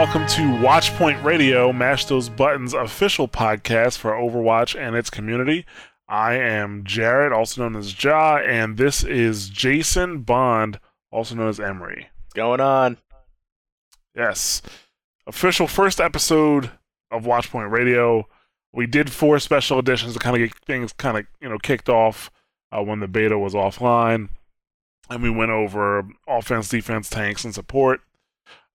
Welcome to Watchpoint Radio, Mash Those Buttons official podcast for Overwatch and its community. I am Jared, also known as Ja, and this is Jason Bond, also known as Emery. What's going on? Yes. Official first episode of Watchpoint Radio. We did four special editions to kind of get things kind of, you know, kicked off uh, when the beta was offline. And we went over offense, defense, tanks, and support.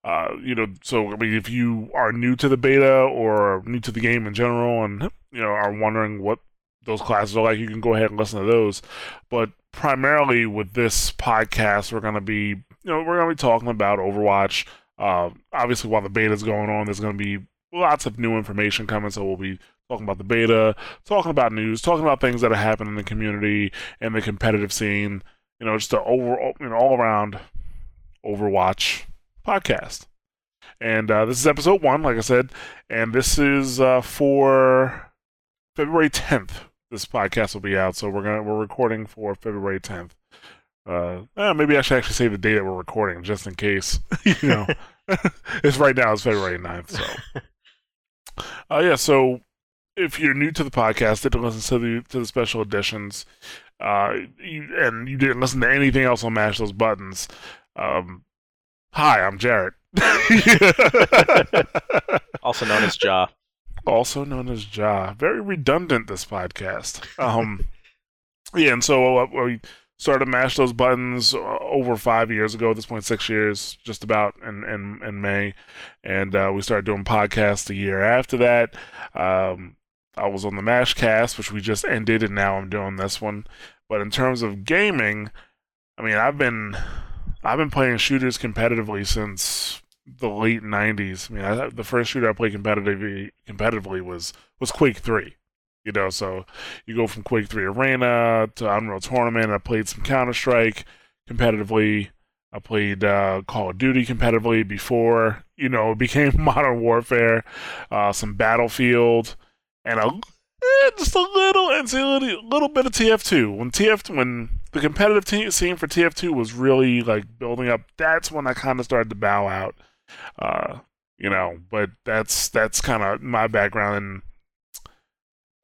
Uh, you know, so I mean, if you are new to the beta or new to the game in general, and you know are wondering what those classes are like, you can go ahead and listen to those. But primarily with this podcast, we're going to be, you know, we're going to be talking about Overwatch. Uh, obviously, while the beta is going on, there's going to be lots of new information coming, so we'll be talking about the beta, talking about news, talking about things that are happening in the community and the competitive scene. You know, just the over, you know, all around Overwatch podcast. And uh, this is episode one, like I said, and this is uh, for February 10th. This podcast will be out, so we're gonna we're recording for February 10th. Uh, eh, maybe I should actually say the day that we're recording, just in case. you know, it's right now. It's February 9th, so. Uh, yeah, so if you're new to the podcast, didn't listen to the to the special editions, uh, you, and you didn't listen to anything else on Mash Those Buttons, um, hi, I'm Jarrett. also known as Ja. Also known as Ja. Very redundant, this podcast. Um, yeah, and so uh, we started Mash Those Buttons uh, over five years ago, at this point, six years, just about in, in, in May. And uh, we started doing podcasts a year after that. Um, I was on the Mashcast, which we just ended, and now I'm doing this one. But in terms of gaming, I mean, I've been I've been playing shooters competitively since the late '90s. I mean, I, the first shooter I played competitively competitively was was Quake Three. You know, so you go from Quake Three Arena to Unreal Tournament. I played some Counter Strike competitively. I played uh, Call of Duty competitively before you know it became Modern Warfare. Uh, some Battlefield and a eh, just a little and a little bit of TF2. When TF when the competitive scene for TF2 was really like building up, that's when I kind of started to bow out. Uh, you know, but that's that's kind of my background.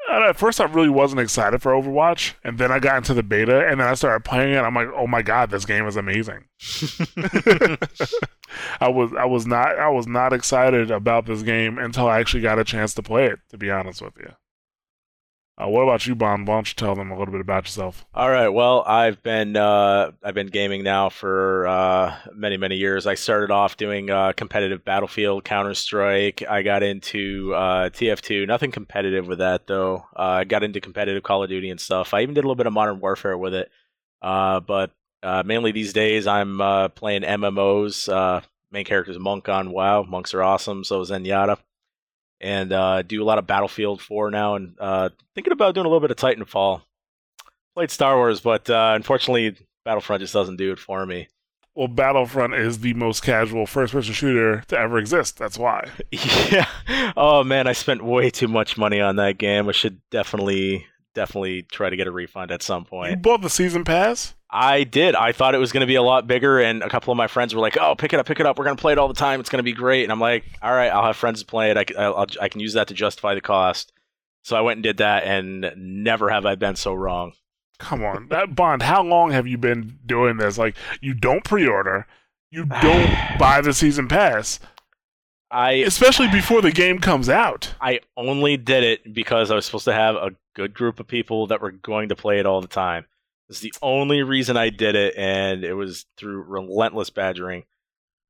And at first, I really wasn't excited for Overwatch, and then I got into the beta, and then I started playing it. I'm like, oh my god, this game is amazing. I was I was not I was not excited about this game until I actually got a chance to play it. To be honest with you. Uh, what about you, Bond? Why don't you tell them a little bit about yourself? All right. Well, I've been uh, I've been gaming now for uh, many many years. I started off doing uh, competitive Battlefield, Counter Strike. I got into uh, TF2. Nothing competitive with that though. Uh, I got into competitive Call of Duty and stuff. I even did a little bit of Modern Warfare with it. but mainly these days, I'm playing MMOs. main character is Monk on WoW. Monks are awesome. So is Zenyatta and uh, do a lot of Battlefield 4 now, and uh, thinking about doing a little bit of Titanfall. Played Star Wars, but uh, unfortunately, Battlefront just doesn't do it for me. Well, Battlefront is the most casual first-person shooter to ever exist. That's why. yeah. Oh man, I spent way too much money on that game. I should definitely, definitely try to get a refund at some point. You bought the season pass? I did. I thought it was going to be a lot bigger, and a couple of my friends were like, "Oh, pick it up, pick it up. We're going to play it all the time. It's going to be great." And I'm like, "All right, I'll have friends to play it. I, I'll, I can use that to justify the cost." So I went and did that, and never have I been so wrong. Come on, that Bond. How long have you been doing this? Like, you don't pre-order, you don't buy the season pass. I especially before the game comes out. I only did it because I was supposed to have a good group of people that were going to play it all the time. It's the only reason I did it, and it was through relentless badgering.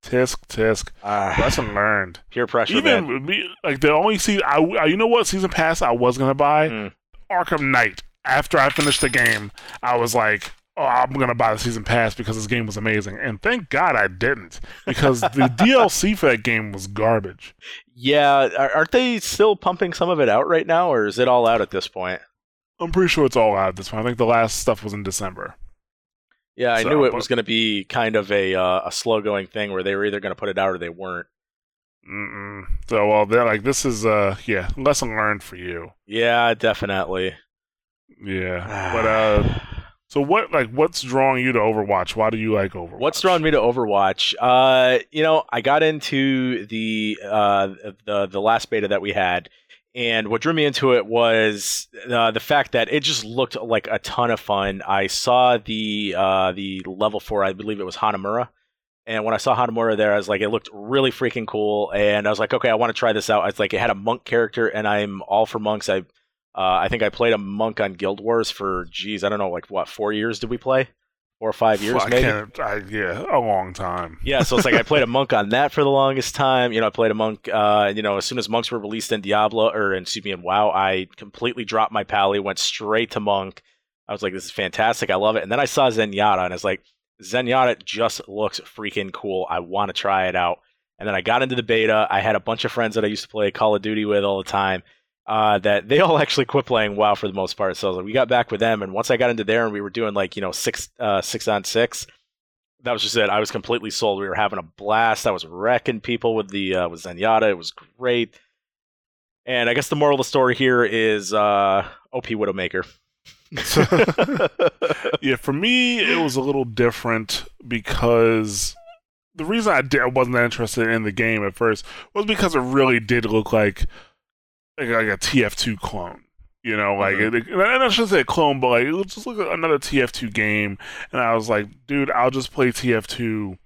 Tisk tisk. Uh, Lesson learned. Peer pressure. Even me, like the only season, I, I, you know what season pass I was gonna buy? Mm. Arkham Knight. After I finished the game, I was like, oh, I'm gonna buy the season pass because this game was amazing. And thank God I didn't, because the DLC for that game was garbage. Yeah, aren't they still pumping some of it out right now, or is it all out at this point? I'm pretty sure it's all out at this point. I think the last stuff was in December. Yeah, I so, knew it but... was going to be kind of a uh, a slow going thing where they were either going to put it out or they weren't. Mm-mm. So well, they're like, this is uh, yeah, lesson learned for you. Yeah, definitely. Yeah, but uh, So what like what's drawing you to Overwatch? Why do you like Overwatch? What's drawing me to Overwatch? Uh, you know, I got into the uh the the last beta that we had, and what drew me into it was uh, the fact that it just looked like a ton of fun. I saw the uh the level four, I believe it was Hanamura. And when I saw Hanamura there, I was like, it looked really freaking cool. And I was like, okay, I want to try this out. It's like it had a monk character, and I'm all for monks. I uh, I think I played a monk on Guild Wars for, geez, I don't know, like what, four years did we play? Four or five years, I maybe. I, yeah, a long time. Yeah, so it's like I played a monk on that for the longest time. You know, I played a monk. Uh, you know, as soon as monks were released in Diablo or in excuse me in WoW, I completely dropped my pally, went straight to monk. I was like, this is fantastic. I love it. And then I saw Zenyatta, and I was like, Zenyatta just looks freaking cool. I want to try it out. And then I got into the beta. I had a bunch of friends that I used to play Call of Duty with all the time uh, that they all actually quit playing WoW for the most part. So like, we got back with them, and once I got into there and we were doing like you know six uh, six on six, that was just it. I was completely sold. We were having a blast. I was wrecking people with the uh, with Zenyatta. It was great. And I guess the moral of the story here is uh, OP Widowmaker. yeah, for me it was a little different because the reason I, wasn't that interested in the game at first was because it really did look like like, like a TF2 clone. You know, like, Mhm. it, and I shouldn't say a clone, but like, let's just look at another TF2 game. And I was like, dude, I'll just play TF2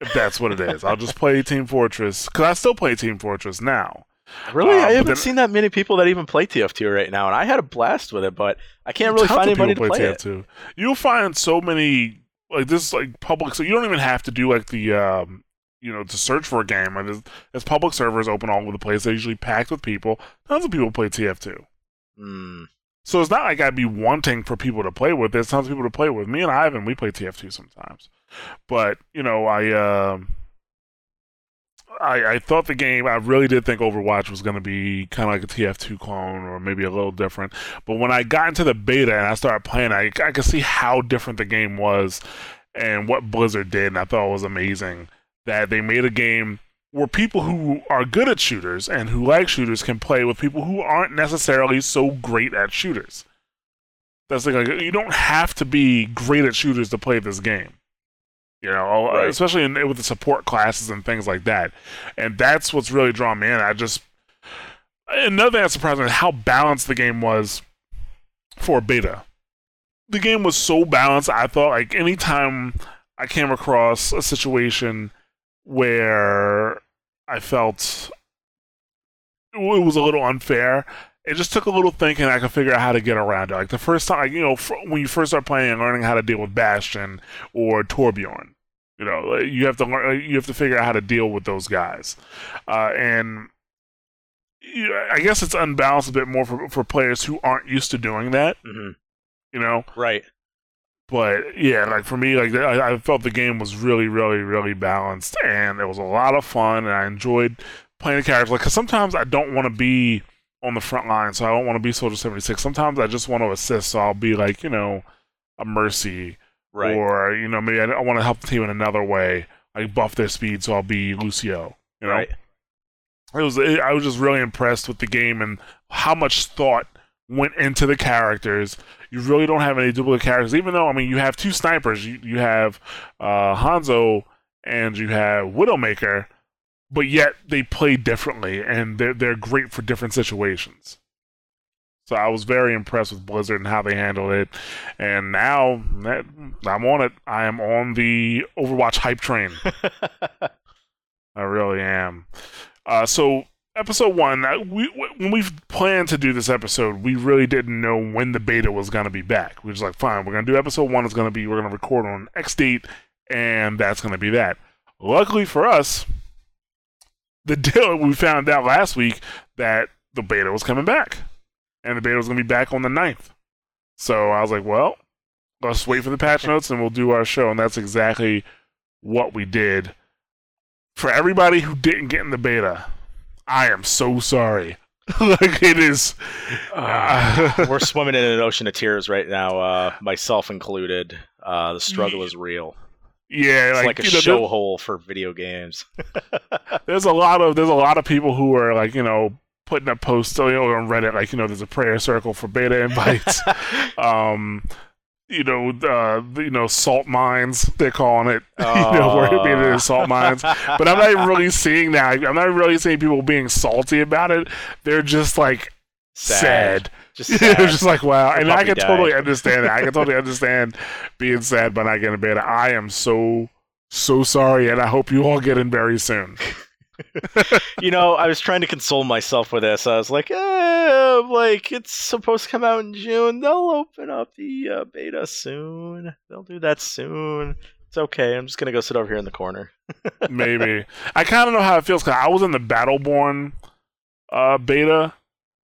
if that's what it is. I'll just play Team Fortress because I still play Team Fortress now. Really, Uh, I haven't then- seen that many people that even play TF2 right now, and I had a blast with it, but I can't really find anybody to play it. TF2. You'll find so many like this, like public. So you don't even have to do like the um, you know, to search for a game. There's, there's public servers open all over the place. They're usually packed with people. Tons of people play TF2. Hmm. So it's not like I'd be wanting for people to play with. There's tons of people to play with. Me and Ivan, we play TF2 sometimes. But you know, I. um I, I thought the game, I really did think Overwatch was going to be kind of like a TF2 clone or maybe a little different. But when I got into the beta and I started playing, I, I could see how different the game was and what Blizzard did. And I thought it was amazing that they made a game where people who are good at shooters and who like shooters can play with people who aren't necessarily so great at shooters. That's like, like you don't have to be great at shooters to play this game. You know, Right. especially in, with the support classes and things like that. And that's what's really drawn me in. I just another thing that surprised me is how balanced the game was for beta. The game was so balanced. I thought like anytime I came across a situation where I felt it was a little unfair. It just took a little thinking. I could figure out how to get around it. Like the first time, you know, when you first start playing and learning how to deal with Bastion or Torbjorn, you know, like, you have to learn. You have to figure out how to deal with those guys, uh, and you I guess it's unbalanced a bit more for for players who aren't used to doing that. hmm You know, Right. But yeah, like for me, like I, I felt the game was really, really, really balanced, and it was a lot of fun, and I enjoyed playing the characters. Like, cause sometimes I don't want to be on the front line, so I don't want to be Soldier seventy six. Sometimes I just want to assist, so I'll be like, you know, a Mercy, Right. or you know, maybe I, I want to help the team in another way, like buff their speed, so I'll be Lucio. You know, right. it was it, I was just really impressed with the game and how much thought went into the characters. You really don't have any duplicate characters, even though I mean you have two snipers. You you have uh, Hanzo and you have Widowmaker, but yet they play differently and they're they're great for different situations. So I was very impressed with Blizzard and how they handled it. And now that I'm on it, I am on the Overwatch hype train. I really am. Uh, so episode one, uh, we when we planned to do this episode, we really didn't know when the beta was going to be back. We was like, fine, we're going to do episode one. It's going to be we're going to record on X date, and that's going to be that. Luckily for us, the deal we found out last week that the beta was coming back, and the beta was going to be back on the 9th. So I was like, well, let's wait for the patch notes and we'll do our show, and that's exactly what we did for everybody who didn't get in the beta, I am so sorry. like it is. Uh, we're swimming in an ocean of tears right now, uh, myself included. Uh, the struggle is real. yeah, It's like, like, a know, show hole for video games. there's a lot of there's a lot of people who are like you know putting up posts you know, on Reddit like you know there's a prayer circle for beta invites. um, you know, uh, you know, salt mines. They're calling it. you know, where it is salt mines. But I'm not even really seeing that. I'm not really seeing people being salty about it. They're just like sad. sad. Just sad. just like wow, and I can died. totally understand that. I can totally understand being sad by not getting beta. I am so so sorry, and I hope you all get in very soon. you know, I was trying to console myself with this. I was like, eh, like it's supposed to come out in June. They'll open up the uh, beta soon. They'll do that soon. It's okay. I'm just gonna go sit over here in the corner. Maybe I kind of know how it feels because I was in the Battleborn uh, beta.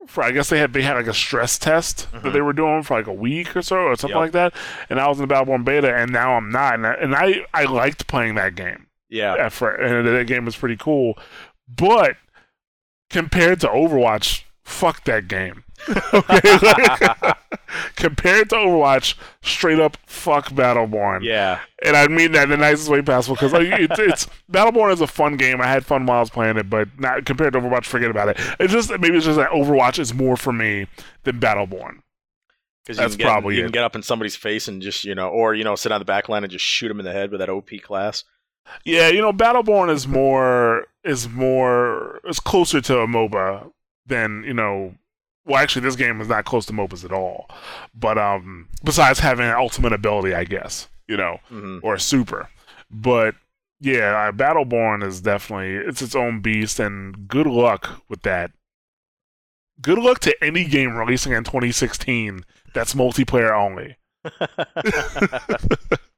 For I guess they had they had like a stress test Mhm. that they were doing for like a week or so or something Yep. like that, and I was in the Battleborn beta, and now I'm not, and I, and I I liked playing that game. Yeah. fir- and that game was pretty cool. But compared to Overwatch, fuck that game. okay, like, compared to Overwatch, straight up fuck Battleborn. Yeah. And I mean that in the nicest way possible because like, it's, it's Battleborn is a fun game. I had fun while I was playing it, but not compared to Overwatch. Forget about it. It's just maybe it's just that Overwatch is more for me than Battleborn. Because That's you can get, probably you it. can get up in somebody's face and just you know, or you know, sit on the back line and just shoot them in the head with that OP class. Yeah, you know, Battleborn is more is more is closer to a MOBA than you know. Well, actually, this game is not close to MOBAs at all. But um, besides having an ultimate ability, I guess you know, hmm or super. But yeah, Battleborn is definitely it's its own beast, and good luck with that. Good luck to any game releasing in 2016 that's multiplayer only.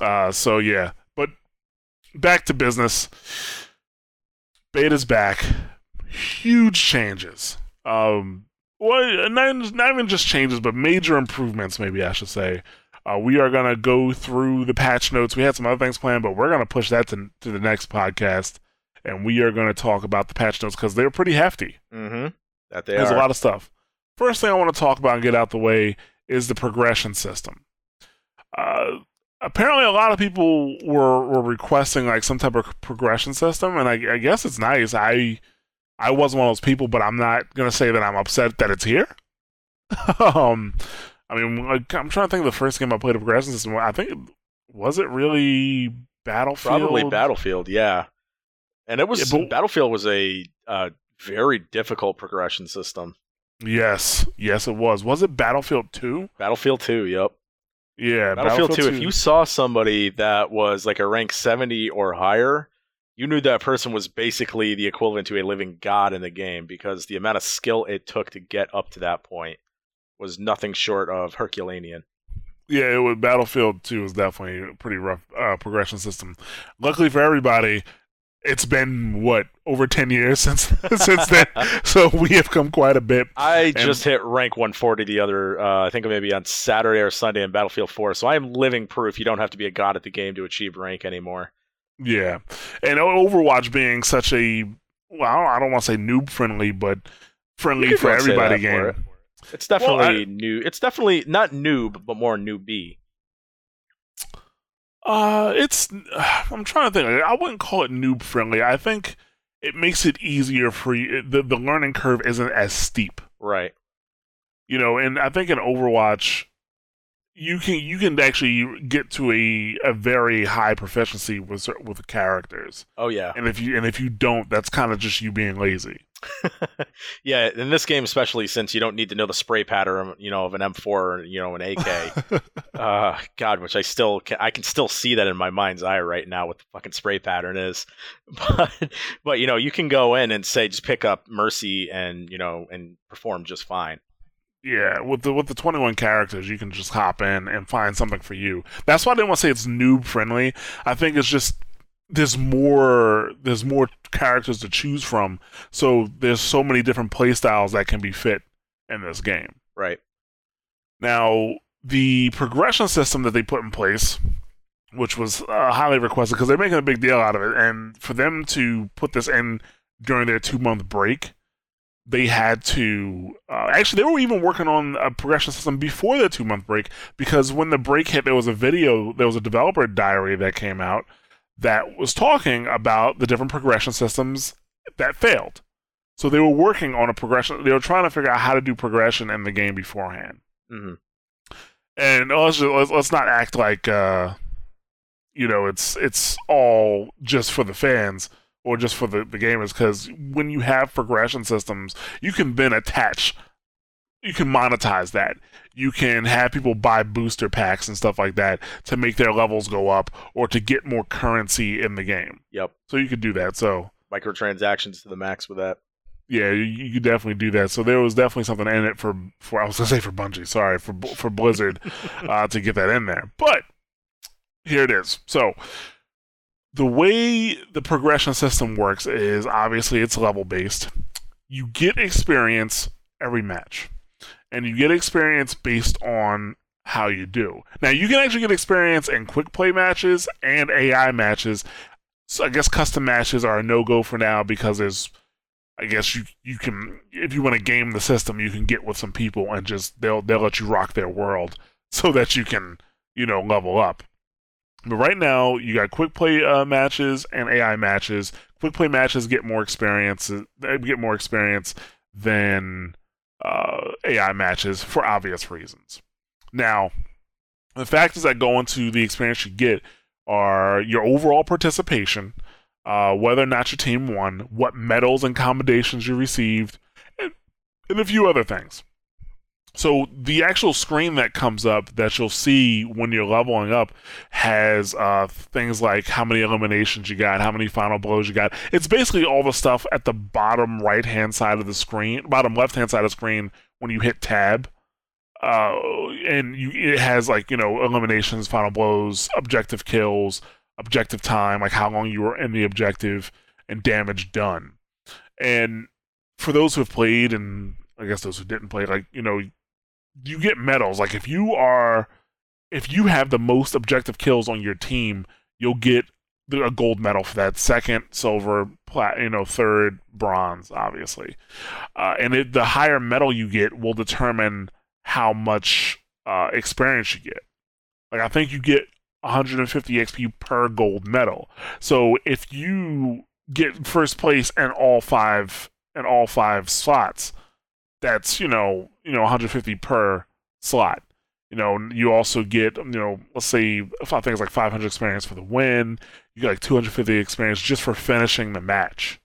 Uh, so yeah, back to business. Beta's back. Huge changes. Um, well, not, not even just changes, but major improvements. Maybe I should say. Uh, we are gonna go through the patch notes. We had some other things planned, but we're gonna push that to, to the next podcast, and we are gonna talk about the patch notes because they're pretty hefty. Mm-hmm. That they There's are. a lot of stuff. First thing I want to talk about and get out the way is the progression system. Uh, apparently, a lot of people were, were requesting like some type of progression system, and I, I guess it's nice. I I wasn't one of those people, but I'm not gonna say that I'm upset that it's here. um, I mean, like, I'm trying to think of the first game I played a progression system. I think was it really Battlefield? Probably Battlefield, yeah. And it was Yeah, but- Battlefield was a uh, very difficult progression system. Yes, yes, it was. Was it Battlefield Two? Battlefield 2, yep. Yeah, Battlefield, 2, if you saw somebody that was like a rank 70 or higher, you knew that person was basically the equivalent to a living god in the game because the amount of skill it took to get up to that point was nothing short of Herculean. Yeah, it was Battlefield 2 was definitely a pretty rough uh, progression system. Luckily for everybody, it's been what over 10 years since since then. So we have come quite a bit. I just hit rank 140 the other, uh, I think it maybe on Saturday or Sunday in Battlefield 4. So I am living proof you don't have to be a god at the game to achieve rank anymore. Yeah. And Overwatch being such a well, I don't want to say noob friendly, but friendly for everybody for game. it. It's definitely Well, I- new. It's definitely not noob, but more newbie. Uh, it's. I'm trying to think. I wouldn't call it noob friendly. I think it makes it easier for you. The the learning curve isn't as steep. Right. you know and i think in overwatch you can you can actually get to a, a very high proficiency with with characters Oh yeah. and if you and if you don't that's kind of just you being lazy yeah, in this game especially since you don't need to know the spray pattern, you know, of an M4 or you know an AK. uh, God, which I still can, I can still see that in my mind's eye right now what the fucking spray pattern is. But but you know you can go in and say just pick up Mercy and you know and perform just fine. yeah with the with the 21 characters you can just hop in and find something for you that's why i didn't want to say it's noob friendly i think it's just there's more there's more characters to choose from so there's so many different play styles that can be fit in this game Right. Now, the progression system that they put in place, which was uh, highly requested because they're making a big deal out of it, and for them to put this in during their two month break, they had to. Uh, actually, they were even working on a progression system before the two month break because when the break hit, there was a video, there was a developer diary that came out that was talking about the different progression systems that failed. So they were working on a progression. They were trying to figure out how to do progression in the game beforehand. hmm and let's just, let's, let's not act like uh, you know it's it's all just for the fans or just for the, the gamers because when you have progression systems you can then attach you can monetize that you can have people buy booster packs and stuff like that to make their levels go up or to get more currency in the game Yep. so you could do that so Microtransactions to the max with that. yeah, you, you could definitely do that. So there was definitely something in it for for I was gonna say for Bungie, sorry for for Blizzard uh, to get that in there. But here it is. So the way the progression system works is obviously it's level based. You get experience every match, and you get experience based on how you do. Now you can actually get experience in quick play matches and AI matches. So I guess custom matches are a no go for now because there's I guess you you can if you want to game the system, you can get with some people and just they'll they'll let you rock their world so that you can you know level up. But right now you got quick play uh, matches and AI matches. Quick play matches get more experience they get more experience than uh, AI matches for obvious reasons. Now, the factors that go into the experience you get are your overall participation, uh, whether or not your team won, what medals and commendations you received, and, and a few other things. So the actual screen that comes up that you'll see when you're leveling up has uh, things like how many eliminations you got, how many final blows you got. It's basically all the stuff at the bottom right hand side of the screen, bottom left hand side of the screen when you hit tab. Uh, and you, it has like you know eliminations, final blows, objective kills, objective time, like how long you were in the objective, and damage done. And for those who have played, and I guess those who didn't play, like you know, you get medals. Like if you are, if you have the most objective kills on your team, you'll get a gold medal for that. Second, silver, plat, you know, third, bronze, obviously. Uh, and it, the higher medal you get will determine how much uh, experience you get. Like I think you get 150 XP per gold medal. So if you get first place in all five in all five slots, that's you know you know 150 per slot. You know you also get you know let's say I think it's like 500 experience for the win. You get like 250 experience just for finishing the match.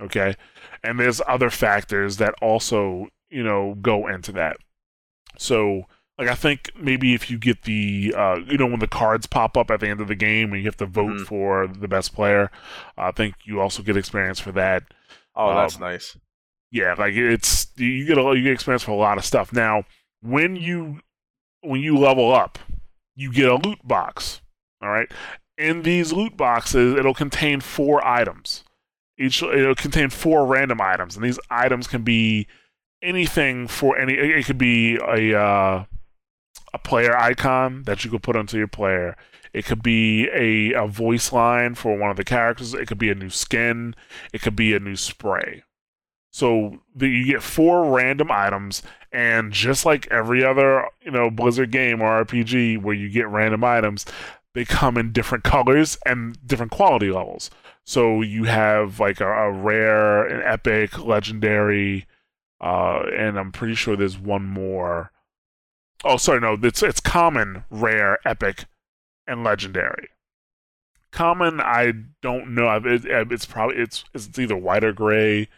Okay, and there's other factors that also you know go into that. So like I think maybe if you get the uh, you know when the cards pop up at the end of the game and you have to vote Mhm. for the best player, I think you also get experience for that. Oh, that's Um, nice. Yeah, like it's you get a you get experience for a lot of stuff. Now, when you when you level up, you get a loot box. All right, in these loot boxes, it'll contain four items. Each it'll contain four random items, and these items can be anything for any. It could be a uh, a player icon that you could put onto your player. It could be a, a voice line for one of the characters. It could be a new skin. It could be a new spray. So the, you get four random items, and just like every other you know Blizzard game or RPG where you get random items, they come in different colors and different quality levels. So you have like a, a rare, an epic, legendary, uh, and I'm pretty sure there's one more. Oh, sorry, no, it's it's common, rare, epic, and legendary. Common, I don't know. It, it's probably it's it's either white or gray.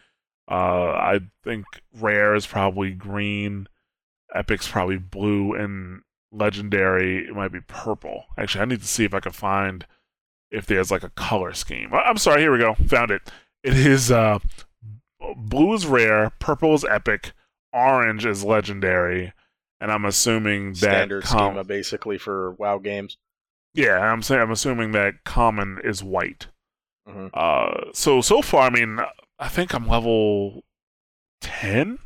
Uh, I think rare is probably green, epic's probably blue, and legendary it might be purple. Actually, I need to see if I can find if there's like a color scheme. I'm sorry, here we go. Found it. It is uh, blue is rare, purple is epic, orange is legendary, and I'm assuming that Standard com- schema basically for WoW games. yeah, I'm saying I'm assuming that common is white. Mhm. Uh, so so far, I mean, I think I'm level ten.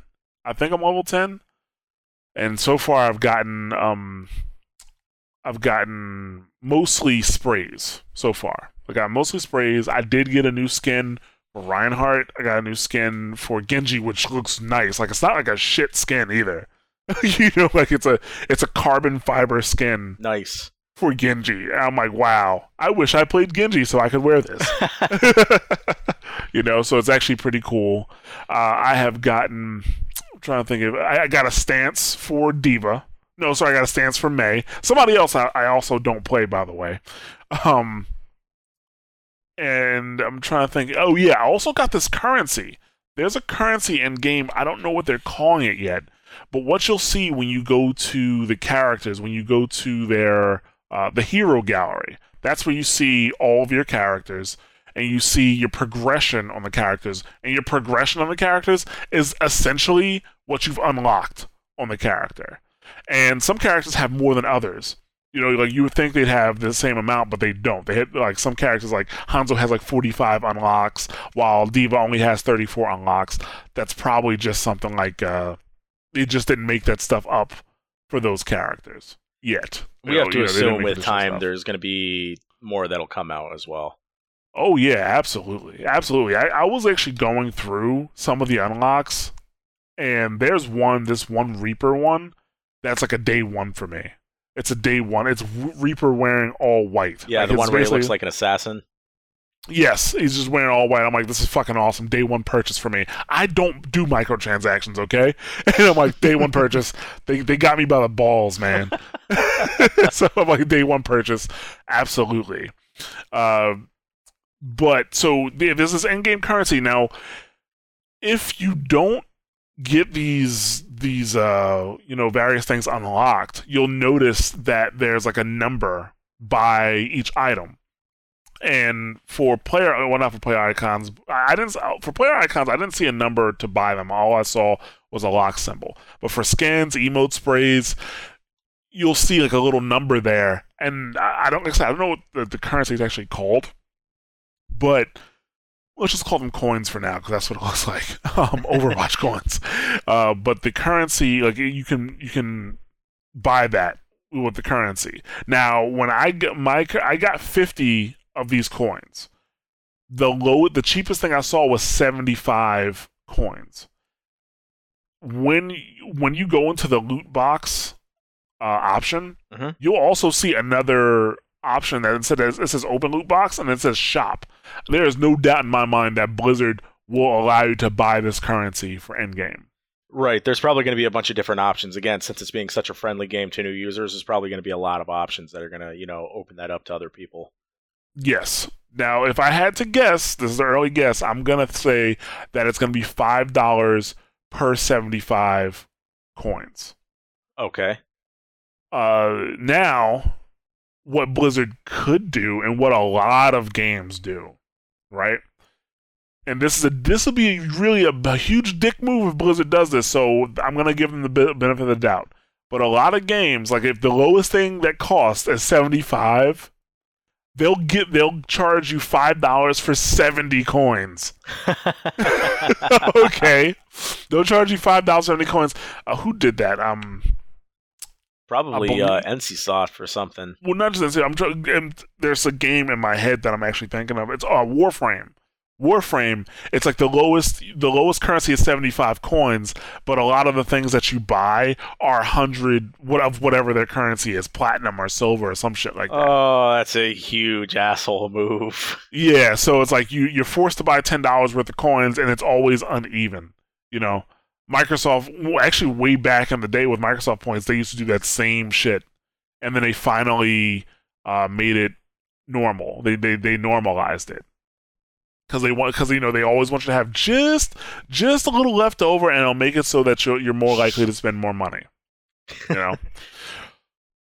I think I'm level ten, and so far I've gotten um, I've gotten mostly sprays so far. I got mostly sprays. I did get a new skin for Reinhardt. I got a new skin for Genji, which looks nice. Like it's not like a shit skin either. you know, like it's a it's a carbon fiber skin Nice. for Genji. And I'm like, wow, I wish I played Genji so I could wear this. you know, so it's actually pretty cool. Uh, I have gotten, I'm trying to think of, I got a stance for D.Va No, sorry, I got a stance for Mei. Somebody else I, I also don't play, by the way. Um, and I'm trying to think. Oh yeah, I also got this currency. There's a currency in game. I don't know what they're calling it yet, but what you'll see when you go to the characters, when you go to their uh, the hero gallery, that's where you see all of your characters and you see your progression on the characters. And your progression on the characters is essentially what you've unlocked on the character. And some characters have more than others. You know, like you would think they'd have the same amount, but they don't. They hit like some characters, like Hanzo has like 45 unlocks, while D.Va only has 34 unlocks. That's probably just something like uh, they just didn't make that stuff up for those characters yet. We You have know, to you know, assume with time stuff. there's going to be more that'll come out as well. Oh yeah, absolutely, absolutely. I, I was actually going through some of the unlocks, and there's one, this one Reaper one, that's like a day one for me. It's a day one. It's Reaper wearing all white. Yeah, Like, the one where he looks like an assassin. Yes, he's just wearing all white. I'm like, this is fucking awesome. Day one purchase for me. I don't do microtransactions, okay? And I'm like, day one purchase. They they got me by the balls, man. so I'm like, day one purchase, absolutely. Uh, but so yeah, this in-game currency. Now. If you don't get these these uh you know various things unlocked, you'll notice that there's like a number by each item. And for player well not for player icons i didn't for player icons i didn't see a number to buy them. All i saw was a lock symbol. But for skins emote sprays you'll see like a little number there. And i, I don't i don't know what the, the currency is actually called but let's just call them coins for now because that's what it looks like. Um, overwatch coins. Uh, but the currency like you can you can buy that with the currency. Now when i got my i got 50 of these coins. The low the cheapest thing i saw was 75 coins. When when you go into the loot box uh, option Mhm. you'll also see another option that instead it says open loot box and it says shop there is no doubt in my mind that blizzard will allow you to buy this currency for endgame Right. There's probably going to be a bunch of different options. Again, since it's being such a friendly game to new users, there's probably going to be a lot of options that are going to, you know, open that up to other people. Yes. Now, if I had to guess, this is an early guess, I'm going to say that it's going to be $5 per 75 coins. Okay. Uh, now, what Blizzard could do and what a lot of games do, right? And this is a this will be really a, a huge dick move if Blizzard does this. So I'm gonna give them the benefit of the doubt. But a lot of games, like if the lowest thing that costs is 75, they'll get they'll charge you five dollars for 70 coins. okay, they'll charge you five dollars 70 coins. Uh, who did that? Um, probably uh, NCSoft or something. well, not just I'm trying. and There's a game in my head that I'm actually thinking of. It's uh, Warframe. Warframe. It's like the lowest. The lowest currency is 75 coins, but a lot of the things that you buy are hundred what of whatever their currency is, platinum or silver or some shit like that. Oh, that's a huge asshole move. Yeah, so it's like you you're forced to buy ten dollars worth of coins, and it's always uneven. You know, Microsoft actually way back in the day with Microsoft points, they used to do that same shit, and then they finally uh, made it normal. They they they normalized it because they want because you know they always want you to have just just a little left over, and it'll make it so that you're you're more likely to spend more money. You know.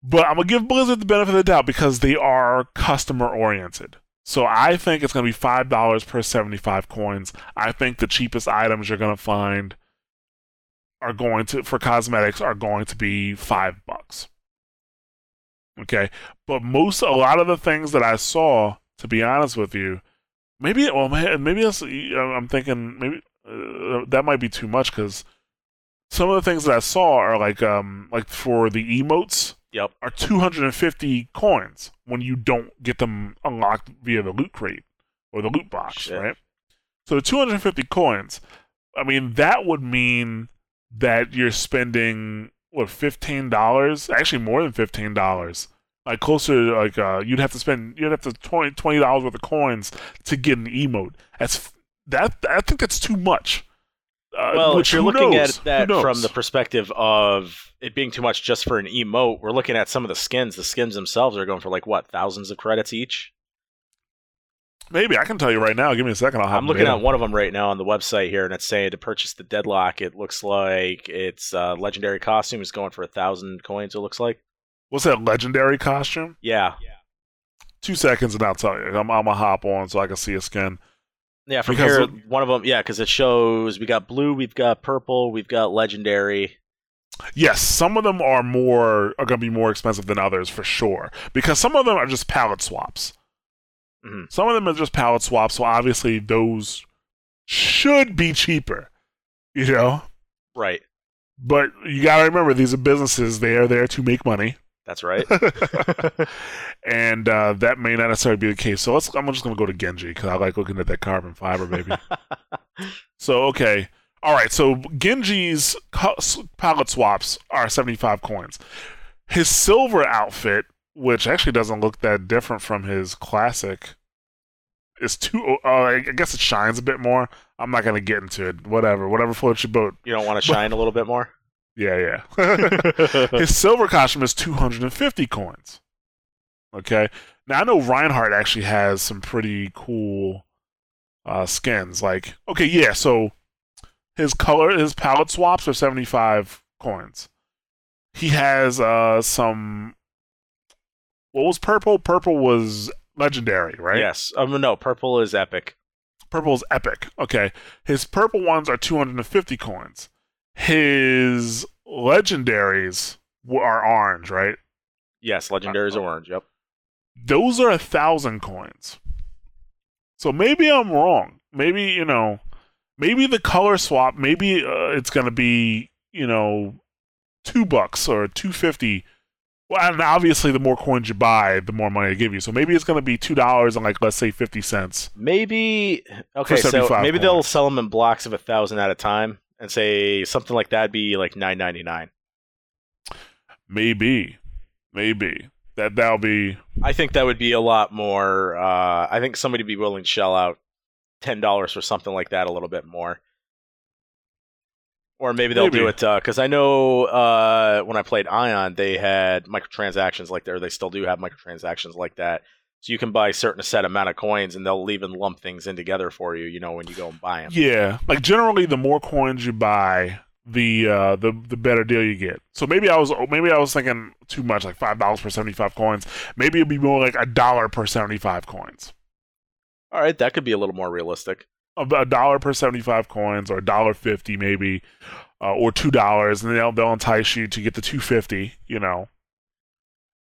But I'm gonna give Blizzard the benefit of the doubt because they are customer oriented. So I think it's gonna be five dollars per seventy-five coins. I think the cheapest items you're gonna find are going to for cosmetics are going to be five bucks. Okay, but most a lot of the things that I saw, to be honest with you, maybe well maybe that's, I'm thinking maybe uh, that might be too much because some of the things that I saw are like um like for the emotes Yep. are 250 coins when you don't get them unlocked via the loot crate or the loot box, Shit. right? So 250 coins. I mean, that would mean that you're spending what fifteen dollars? Actually, more than fifteen dollars. Like closer, to, like uh, you'd have to spend you'd have to twenty dollars worth of coins to get an emote. That's that. I think that's too much. Uh, well, if you're looking knows? at that from the perspective of it being too much just for an emote, we're looking at some of the skins. The skins themselves are going for like what thousands of credits each. Maybe I can tell you right now. Give me a second. I'll have I'm looking at one of them right now on the website here, and it's saying to purchase the Deadlock. It looks like it's uh, legendary costume is going for a thousand coins. It looks like. What's that legendary costume? Yeah, Two seconds and I'll tell you. I'm, I'm gonna hop on so I can see a skin. yeah. From Because here, look- one of them, yeah, because it shows we got blue, we've got purple, we've got legendary. Yes, some of them are more are gonna be more expensive than others for sure because some of them are just palette swaps. Mhm. Some of them are just palette swaps, so obviously those should be cheaper, you know. Right, But you gotta remember these are businesses; they are there to make money, that's right. and uh, that may not necessarily be the case. So let's. I'm just gonna go to Genji because I like looking at that carbon fiber, baby. So okay, all right. So Genji's palette swaps are seventy-five coins. His silver outfit, which actually doesn't look that different from his classic, is too. Uh, I guess it shines a bit more. I'm not gonna get into it. Whatever, whatever floats your boat. you don't want to shine a little bit more. Yeah, yeah. his silver costume is 250 coins. Okay. Now I know Reinhardt actually has some pretty cool uh, skins. Like, okay, yeah. So his color, his palette swaps are 75 coins. He has uh, some. What was purple? Purple was legendary, right? Yes. Um, no, purple is epic. Purple is epic. Okay. His purple ones are 250 coins. His legendaries are orange, right? Yes, legendary is orange. Yep. Those are a thousand coins. So maybe I'm wrong. Maybe, you know, maybe the color swap, maybe uh, it's going to be, you know, two bucks or 250. Well, and obviously, the more coins you buy, the more money they give you. So maybe it's going to be two dollars and like let's say fifty cents. Maybe okay, so 75 maybe they'll sell them in blocks of a thousand at a time, and say something like that'd be like nine ninety nine. Maybe, maybe that that'll be I think that would be a lot more. Uh, I think somebody would be willing to shell out ten dollars for something like that a little bit more. Or maybe they'll do it because I know uh, when I played Aion, they had microtransactions like that. Or they still do have microtransactions like that. So you can buy a certain set amount of coins, and they'll even lump things in together for you. You know, when you go and buy them. Yeah, like generally, the more coins you buy, the uh, the the better deal you get. So maybe I was maybe I was thinking too much, like five dollars per seventy five coins. Maybe it'd be more like a dollar per seventy five coins. All right, that could be a little more realistic. A dollar per seventy five coins, or a dollar fifty maybe, uh, or two dollars, and they'll they'll entice you to get the two fifty. You know,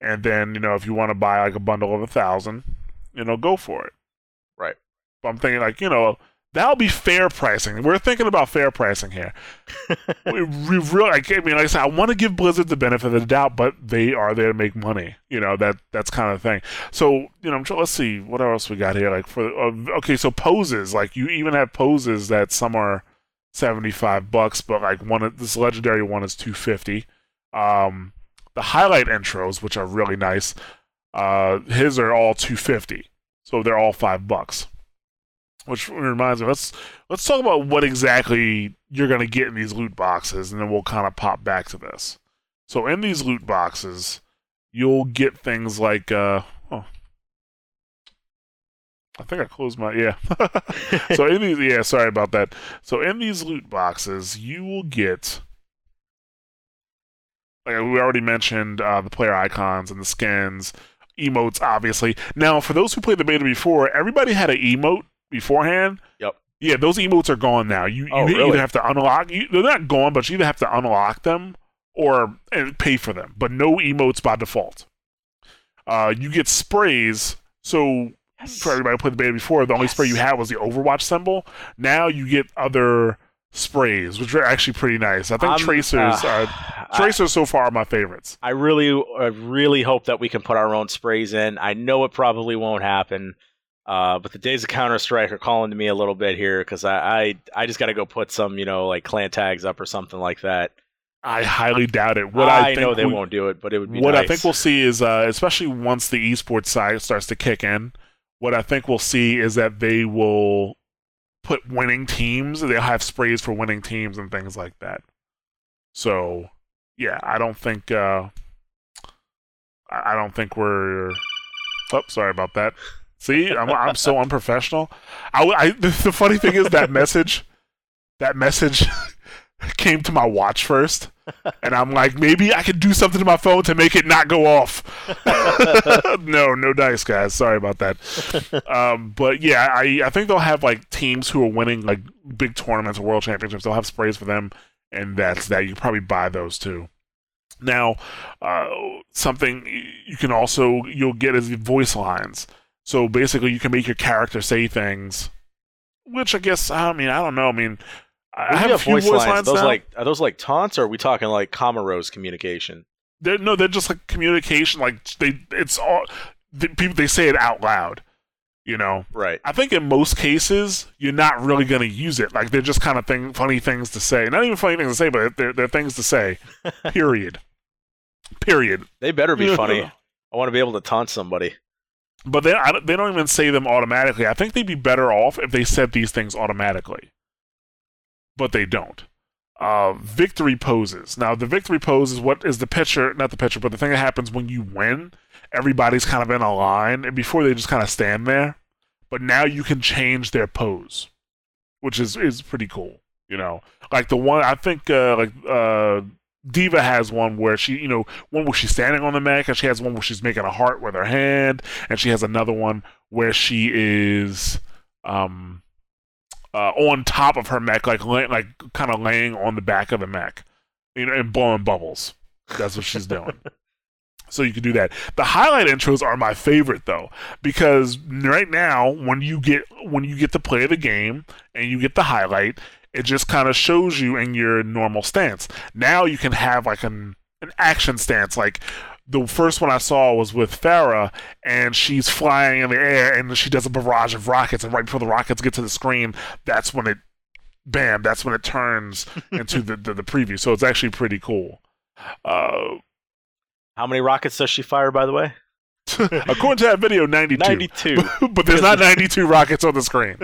and then you know if you want to buy like a bundle of a thousand, you know, go for it. Right. But I'm thinking like you know that'll be fair pricing. We're thinking about fair pricing here. we, we really, I mean, like I said, I want to give Blizzard the benefit of the doubt, but they are there to make money. You know that that's kind of thing. So you know, I'm trying, let's see what else we got here. Like for uh, okay, so poses. Like you even have poses that some are seventy five bucks, but like one of this legendary one is two fifty. Um, the highlight intros, which are really nice, uh, his are all two fifty, so they're all five bucks. Which reminds me, let's let's talk about what exactly you're going to get in these loot boxes, and then we'll kind of pop back to this. So, in these loot boxes, you'll get things like, uh, oh, I think I closed my yeah. so in these, yeah, sorry about that. So in these loot boxes, you will get, like we already mentioned, uh, the player icons and the skins, emotes, obviously. Now, for those who played the beta before, everybody had an emote beforehand. Yep. Yeah, those emotes are gone now. You, Oh, you really? either have to unlock. You, they're not gone, but you either have to unlock them or and pay for them. But no emotes by default. Uh, you get sprays. So for everybody who played the beta before, the only spray you had was the Overwatch symbol. Now you get other sprays, which are actually pretty nice. I think I'm- Tracer's uh, are I- Tracer's so far are my favorites. I really, I really hope that we can put our own sprays in. I know it probably won't happen, uh, but the days of Counter Strike are calling to me a little bit here because I, I, I just got to go put some, you know, like clan tags up or something like that. I highly doubt it. What I, I, think know they we- won't do it, but it would be. what I think we'll see is, uh, especially once the esports side starts to kick in, what I think we'll see is that they will put winning teams. They'll have sprays for winning teams and things like that. So yeah, I don't think uh, I don't think we're. Oh, sorry about that. See, I'm I'm so unprofessional. I, I the funny thing is that message, that message came to my watch first, and I'm like, maybe I could do something to my phone to make it not go off. no, no dice, guys. Sorry about that. Um, but yeah, I I think they'll have like teams who are winning like big tournaments or world championships. They'll have sprays for them, and that's that. You can probably buy those too. Now, uh, something you can also you'll get is the voice lines. So basically, you can make your character say things, which I guess I mean I don't know. I mean, I have a few voice, lines. lines those now. like are those like taunts, or are we talking like Camaros communication? They're, no, they're just like communication. Like they, it's all the, people. They say it out loud. You know, right? I think in most cases you're not really going to use it. Like they're just kind of thing, funny things to say. Not even funny things to say, but they're, they're things to say. Period. Period. They better be funny. I want to be able to taunt somebody. But they they don't even say them automatically. I think they'd be better off if they said these things automatically. But they don't. Uh, victory poses. Now, the victory pose is what is the picture, not the picture, but the thing that happens when you win. Everybody's kind of in a line, and before they just kind of stand there. But now you can change their pose, which is is pretty cool. You know, like the one I think, uh, like uh, D.Va has one where she, you know, one where she's standing on the mech, and she has one where she's making a heart with her hand, and she has another one where she is um, uh, on top of her mech, like like kind of laying on the back of the mech, you know, and blowing bubbles. That's what she's doing. so you can do that. The highlight intros are my favorite though, because right now when you get when you get to play the game and you get the highlight, it just kind of shows you in your normal stance. Now you can have like an an action stance, like the first one I saw was with Pharah, and she's flying in the air, and she does a barrage of rockets, and right before the rockets get to the screen, that's when it, bam, that's when it turns into the, the, the preview. So it's actually pretty cool. Uh, How many rockets does she fire, by the way? According to that video, 92. 92. but there's not 92 rockets on the screen.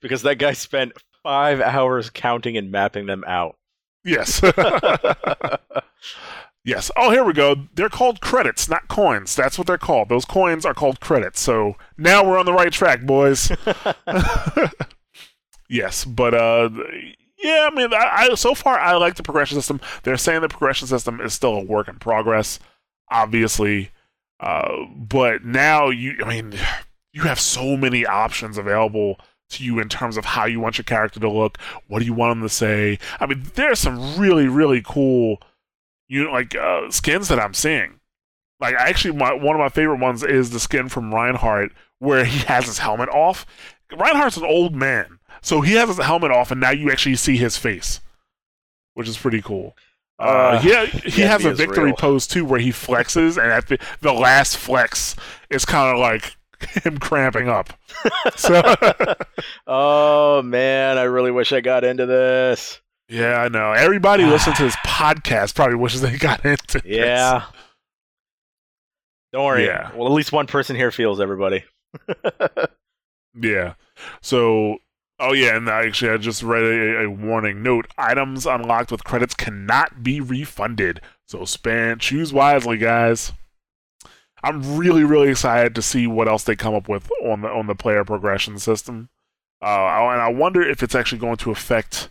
because that guy spent five hours counting and mapping them out. Yes. yes. Oh, here we go. They're called credits, not coins. That's what they're called. Those coins are called credits. So now we're on the right track, boys. yes, but uh, yeah. I mean, I, I so far I like the progression system. They're saying the progression system is still a work in progress, obviously. Uh, but now you, I mean, you have so many options available to you in terms of how you want your character to look, what do you want them to say. I mean, there's some really, really cool, you know, like uh, skins that I'm seeing. Like, actually, my, one of my favorite ones is the skin from Reinhardt where he has his helmet off. Reinhardt's an old man, so he has his helmet off, and now you actually see his face, which is pretty cool. Uh, uh, yeah, he has a victory pose too, where he flexes, and at the, the last flex is kind of like him cramping up. So, oh man, I really wish I got into this. Yeah, I know. Everybody listening to this podcast probably wishes they got into. Yeah. This. Don't worry. Yeah. Well, at least one person here feels everybody. yeah. So, oh yeah, and actually, I just read a, a, warning note: items unlocked with credits cannot be refunded. So, span choose wisely, guys. I'm really really excited to see what else they come up with on the on the player progression system. Uh, and I wonder if it's actually going to affect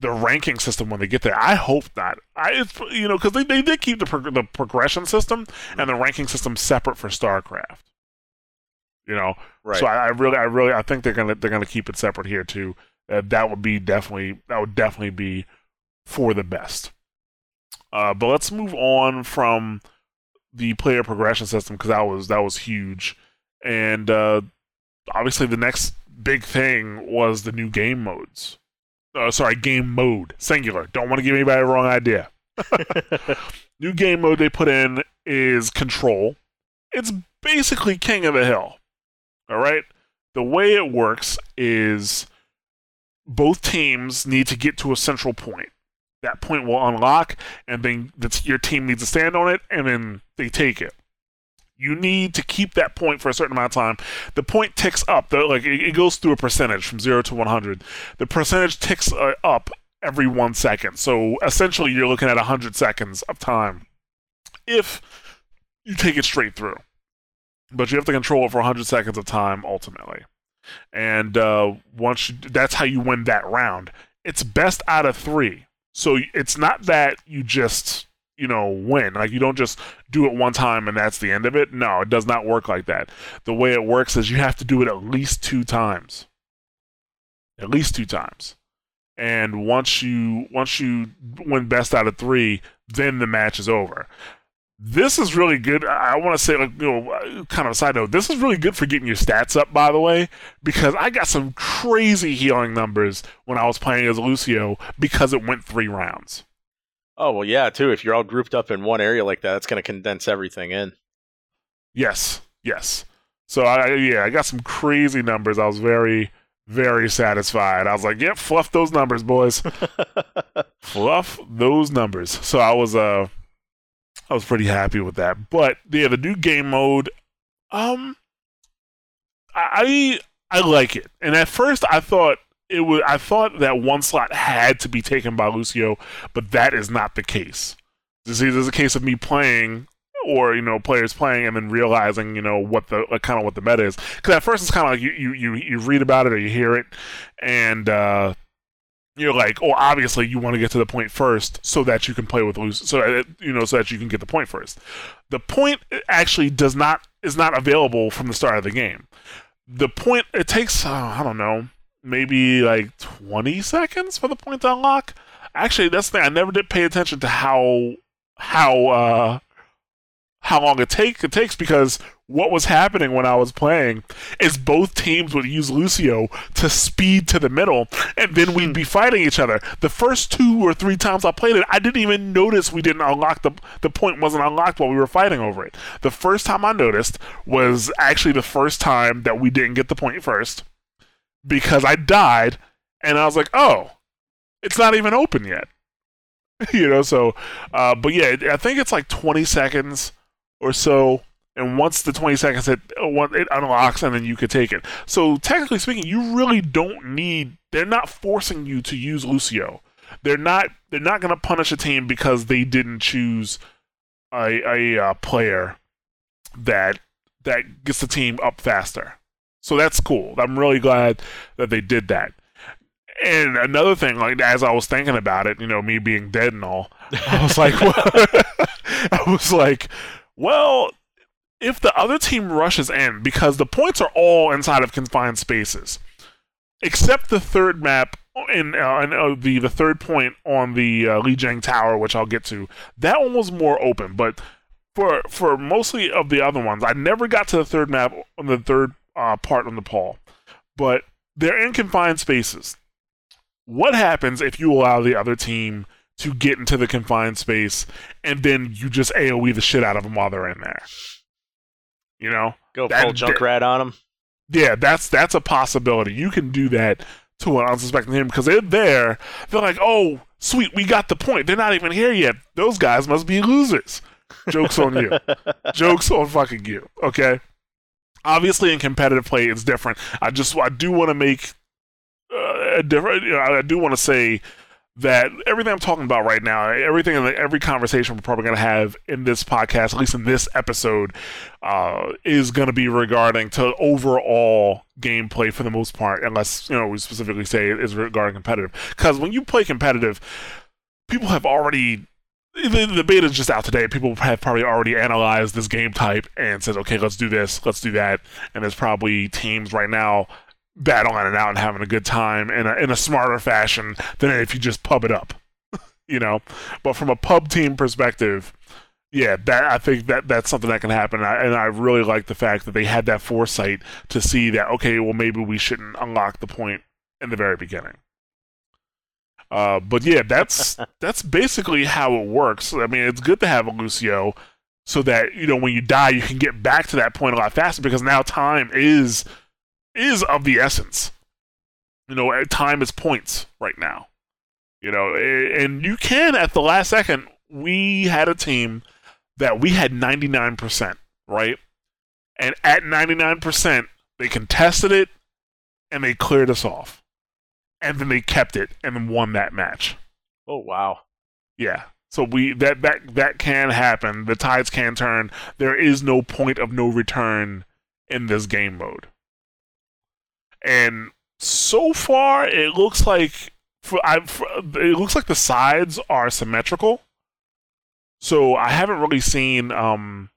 the ranking system when they get there. I hope not. I you know because they, they did keep the pro- the progression system and the ranking system separate for StarCraft. You know, right. so I, I really I really I think they're gonna they're gonna keep it separate here too. Uh, that would be definitely that would definitely be for the best. Uh, but let's move on from the player progression system because that was that was huge, and uh, obviously the next big thing was the new game modes. Uh, sorry, game mode singular. Don't want to give anybody the wrong idea. new game mode they put in is control. It's basically King of the Hill. All right. The way it works is both teams need to get to a central point that point will unlock, and then your team needs to stand on it, and then they take it. You need to keep that point for a certain amount of time. The point ticks up. Like it, it goes through a percentage from zero to 100. The percentage ticks uh, up every one second. So essentially, you're looking at 100 seconds of time if you take it straight through. But you have to control it for 100 seconds of time ultimately. And uh, once you, that's how you win that round. It's best out of three. So it's not that you just you know win. Like you don't just do it one time and that's the end of it. No it does not work like that. The way it works is you have to do it at least two times. At least two times. And once you once you win best out of three then the match is over this is really good. I want to say, like, you know, kind of a side note. This is really good for getting your stats up, by the way, because I got some crazy healing numbers when I was playing as Lucio because it went three rounds. Oh well, yeah, too. If you're all grouped up in one area like that, that's going to condense everything in. Yes, yes. So I yeah, I got some crazy numbers. I was very very satisfied. I was like, "Yep, fluff those numbers, boys. fluff those numbers." So I was uh I was pretty happy with that. But they yeah, the new game mode, um, I I like it. And at first, I thought it would. I thought that one slot had to be taken by Lucio, but that is not the case. This is a case of me playing or you know players playing and then realizing you know what the like, kind of what the meta is because at first it's kind of like you you you read about it or you hear it and uh you're like, oh, obviously you want to get to the point first so that you can play with loose, so you know, so that you can get the point first. The point actually does not is not available from the start of the game. The point it takes, uh, I don't know, maybe like 20 seconds for the point to unlock. Actually, that's the thing. I never did pay attention to how how uh how long it take it takes because what was happening when I was playing is both teams would use Lucio to speed to the middle, and then we'd be fighting each other. The first two or three times I played it, I didn't even notice we didn't unlock the the point wasn't unlocked while we were fighting over it. The first time I noticed was actually the first time that we didn't get the point first because I died, and I was like, oh, it's not even open yet. you know, so, uh, but yeah, I think it's like 20 seconds or so and once the 20 seconds hit, it unlocks and then you could take it. So technically speaking, you really don't need. They're not forcing you to use Lucio. They're not. They're not going to punish a team because they didn't choose a, a uh, player that that gets the team up faster. So that's cool. I'm really glad that they did that. And another thing, like as I was thinking about it, you know, me being dead and all, I was like, I was like, well, if the other team rushes in, because the points are all inside of confined spaces, except the third map in, uh, uh, the the third point on the uh, Lijiang Tower, which I'll get to, that one was more open. But for for mostly of the other ones, I never got to the third map on the third uh, part on Nepal. But they're in confined spaces. What happens if you allow the other team to get into the confined space and then you just AoE the shit out of them while they're in there? You know, go that, full Junkrat on them. Yeah, that's that's a possibility. You can do that to an unsuspecting team because they're there. They're like, oh, sweet, we got the point. They're not even here yet. Those guys must be losers. Jokes on you. Jokes on fucking you. Okay. Obviously, in competitive play, it's different. I just I do want to make uh, a different. You know, I do want to say that everything I'm talking about right now, everything in the, every conversation we're probably going to have in this podcast, at least in this episode, uh, is going to be regarding to overall gameplay for the most part, unless you know we specifically say it is regarding competitive. Because when you play competitive, people have already the, the beta is just out today. People have probably already analyzed this game type and said, okay, let's do this, let's do that. And there's probably teams right now battling it out and having a good time in a, in a smarter fashion than if you just pub it up, you know. But from a pub team perspective, yeah, that I think that that's something that can happen, and I, and I really like the fact that they had that foresight to see that okay, well maybe we shouldn't unlock the point in the very beginning. Uh, but yeah, that's that's basically how it works. I mean, it's good to have a Lucio so that you know when you die, you can get back to that point a lot faster because now time is is of the essence. You know, time is points right now. You know, and you can at the last second. We had a team that we had 99%, right? and at 99%, they contested it and they cleared us off. And then they kept it and then won that match. Oh wow. Yeah. So we that that that can happen. The tides can turn. There is no point of no return in this game mode. And so far, it looks like for, I, for, it looks like the sides are symmetrical. So I haven't really seen. Um,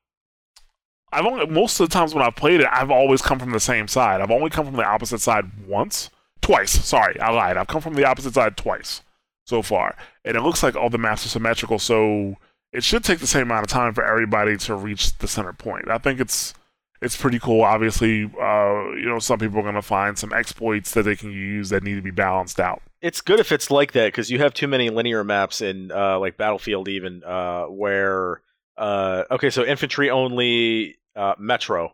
I've only most of the times when I've played it, I've always come from the same side. I've only come from the opposite side once, twice. Sorry, I lied. I've come from the opposite side twice so far, and it looks like all the maps are symmetrical. So it should take the same amount of time for everybody to reach the center point. I think it's it's pretty cool. Obviously, uh, you know, some people are going to find some exploits that they can use that need to be balanced out. It's good if it's like that because you have too many linear maps in uh, like Battlefield, even uh, where uh, okay, so infantry only uh, Metro.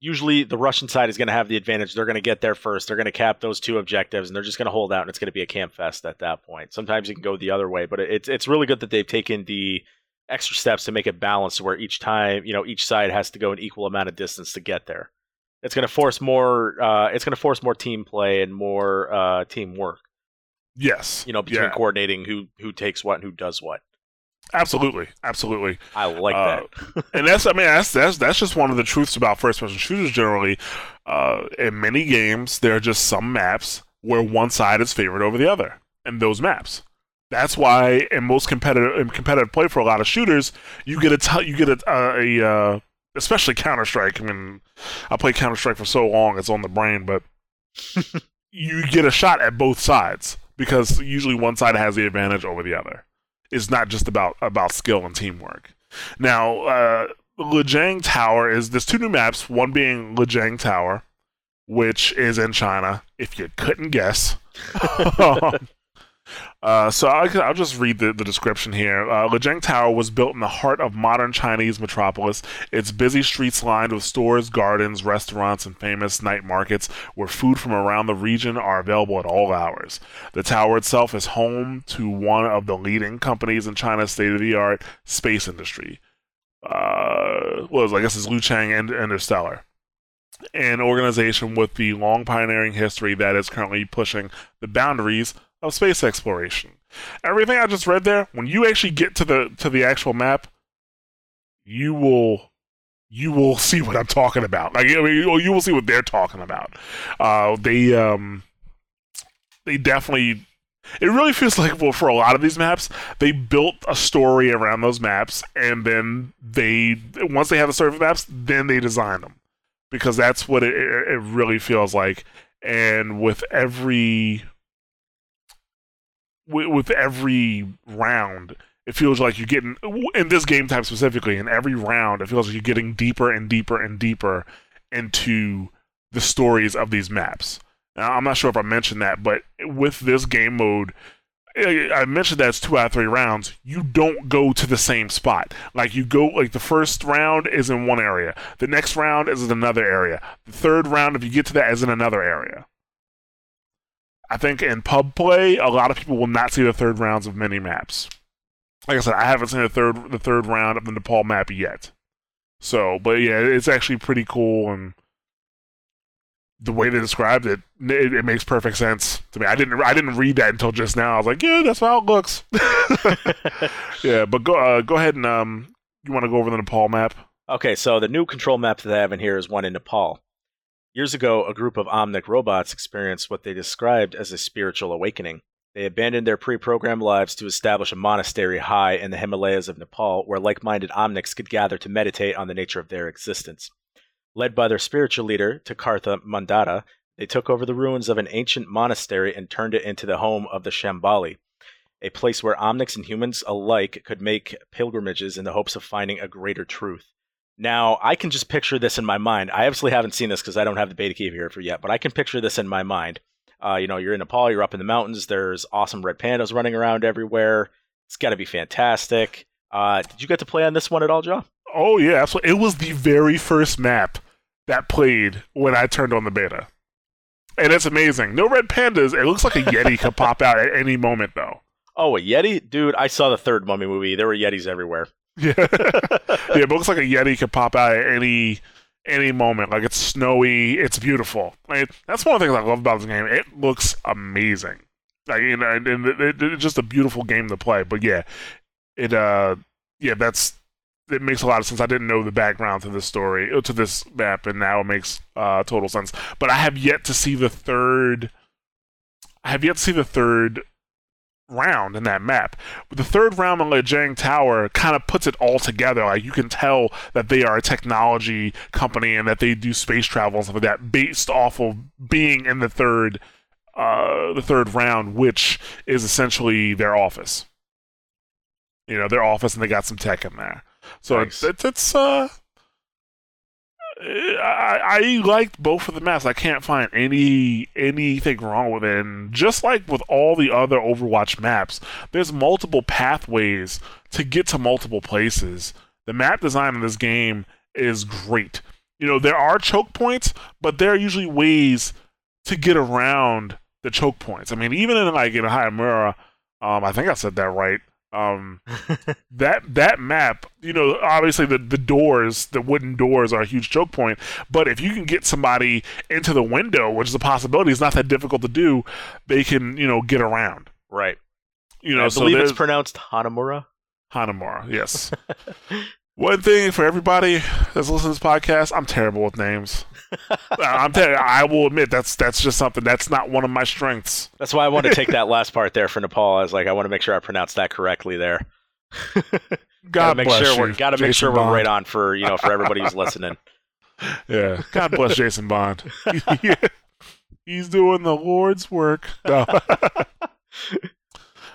Usually, the Russian side is going to have the advantage. They're going to get there first. They're going to cap those two objectives, and they're just going to hold out, and it's going to be a camp fest at that point. Sometimes you can go the other way, but it's it's really good that they've taken the extra steps to make it balanced where each time you know each side has to go an equal amount of distance to get there it's going to force more uh, it's going to force more team play and more uh, teamwork yes you know between yeah. coordinating who who takes what and who does what absolutely absolutely i like Uh, that and that's I mean that's that's that's just one of the truths about first person shooters generally. Uh, in many games, there are just some maps where one side is favored over the other, and those maps. That's why in most competitive in competitive play for a lot of shooters, you get a t- you get a, a, a uh, especially Counter Strike. I mean, I played Counter Strike for so long; it's on the brain, but you get a shot at both sides because usually one side has the advantage over the other. It's not just about about skill and teamwork. Now, uh, Lijiang Tower is there's two new maps. One being Lijiang Tower, which is in China. If you couldn't guess. Uh, so I'll, I'll just read the, the description here. Uh, Tower was built in the heart of modern Chinese metropolis. Its busy streets lined with stores, gardens, restaurants, and famous night markets where food from around the region are available at all hours. The tower itself is home to one of the leading companies in China's state-of-the-art space industry. Uh, well, I guess it's Lucheng and Interstellar an organization with the long pioneering history that is currently pushing the boundaries of space exploration. Everything I just read there, when you actually get to the to the actual map, you will you will see what I'm talking about. Like I mean, you will see what they're talking about. Uh, they um they definitely it really feels like well for a lot of these maps they built a story around those maps and then they once they have the for maps then they design them because that's what it it really feels like and with every with, with every round it feels like you're getting in this game type specifically in every round it feels like you're getting deeper and deeper and deeper into the stories of these maps now, i'm not sure if i mentioned that but with this game mode I mentioned that it's two out of three rounds. You don't go to the same spot. Like you go, like the first round is in one area. The next round is in another area. The third round, if you get to that, is in another area. I think in pub play, a lot of people will not see the third rounds of many maps. Like I said, I haven't seen the third the third round of the Nepal map yet. So, but yeah, it's actually pretty cool and the way they described it, it, it makes perfect sense to me. I didn't I didn't read that until just now. I was like, yeah, that's how it looks. yeah, but go uh, go ahead and um, you want to go over the Nepal map? Okay, so the new control map that I have in here is one in Nepal. Years ago, a group of Omnic robots experienced what they described as a spiritual awakening. They abandoned their pre programmed lives to establish a monastery high in the Himalayas of Nepal where like minded Omnics could gather to meditate on the nature of their existence. Led by their spiritual leader, Tekhartha Mondatta, they took over the ruins of an ancient monastery and turned it into the home of the Shambali, a place where Omnics and humans alike could make pilgrimages in the hopes of finding a greater truth. Now, I can just picture this in my mind. I obviously haven't seen this because I don't have the beta key here for yet, but I can picture this in my mind. Uh, you know, you're in Nepal, you're up in the mountains, there's awesome red pandas running around everywhere. It's got to be fantastic. Uh, did you get to play on this one at all, Joe? Oh yeah, absolutely. It was the very first map that played when I turned on the beta, and it's amazing. No red pandas. It looks like a yeti could pop out at any moment, though. Oh, a Yeti? Dude, I saw the third Mummy movie. There were Yetis everywhere. Yeah, yeah. It looks like a yeti could pop out at any any moment. Like it's snowy, it's beautiful. Like that's one of the things I love about this game. It looks amazing. Like you know, and it, it, it's just a beautiful game to play. But yeah, it uh yeah that's it makes a lot of sense. I didn't know the background to this story uh, to this map, and now it makes uh, total sense. But I have yet to see the third. I have yet to see the third round in that map. The third round on Lijiang Tower kind of puts it all together. Like you can tell that they are a technology company and that they do space travel and stuff like that, based off of being in the third, uh, the third round, which is essentially their office. You know, their office, and they got some tech in there. So Nice. it's, it's it's uh. I, I liked both of the maps. I can't find any anything wrong with it. And just like with all the other Overwatch maps, there's multiple pathways to get to multiple places. The map design in this game is great. You know, there are choke points, but there are usually ways to get around the choke points. I mean, even in like in Hayamura, um, I think I said that right. Um, that that map, you know, obviously the the doors, the wooden doors are a huge choke point. But if you can get somebody into the window, which is a possibility, it's not that difficult to do. They can, you know, get around. right. You know, I so believe it's pronounced Hanamura. Hanamura. Yes. One thing for everybody that's listening to this podcast, I'm terrible with names. I'm ter- I will admit that's that's just something that's not one of my strengths. That's why I wanted to take that last part there for Nepal. I was like, I want to make sure I pronounce that correctly there. God make bless sure you, we're gotta make Jason sure we're right on for you know for everybody who's listening. Yeah. God bless Jason Bond. He's doing the Lord's work. No.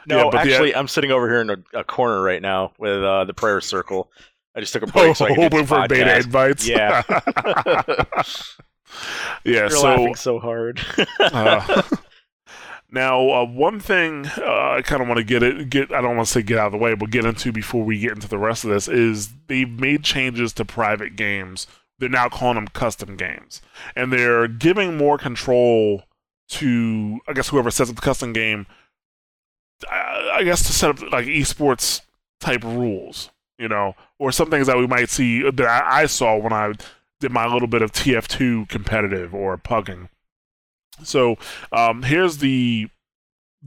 No, Yeah, but the- actually, I'm sitting over here in a, a corner right now with uh, the prayer circle. I just took a break so I could do hoping for beta invites. Yeah. yeah. You're so laughing so hard. uh, now, uh, one thing uh, I kind of want to get it get I don't want to say get out of the way, but get into before we get into the rest of this is they've made changes to private games. They're now calling them custom games, and they're giving more control to I guess whoever sets up the custom game. I, I guess to set up like esports type rules, you know, or some things that we might see that I, saw when I did my little bit of TF2 competitive or pugging. So um, here's the,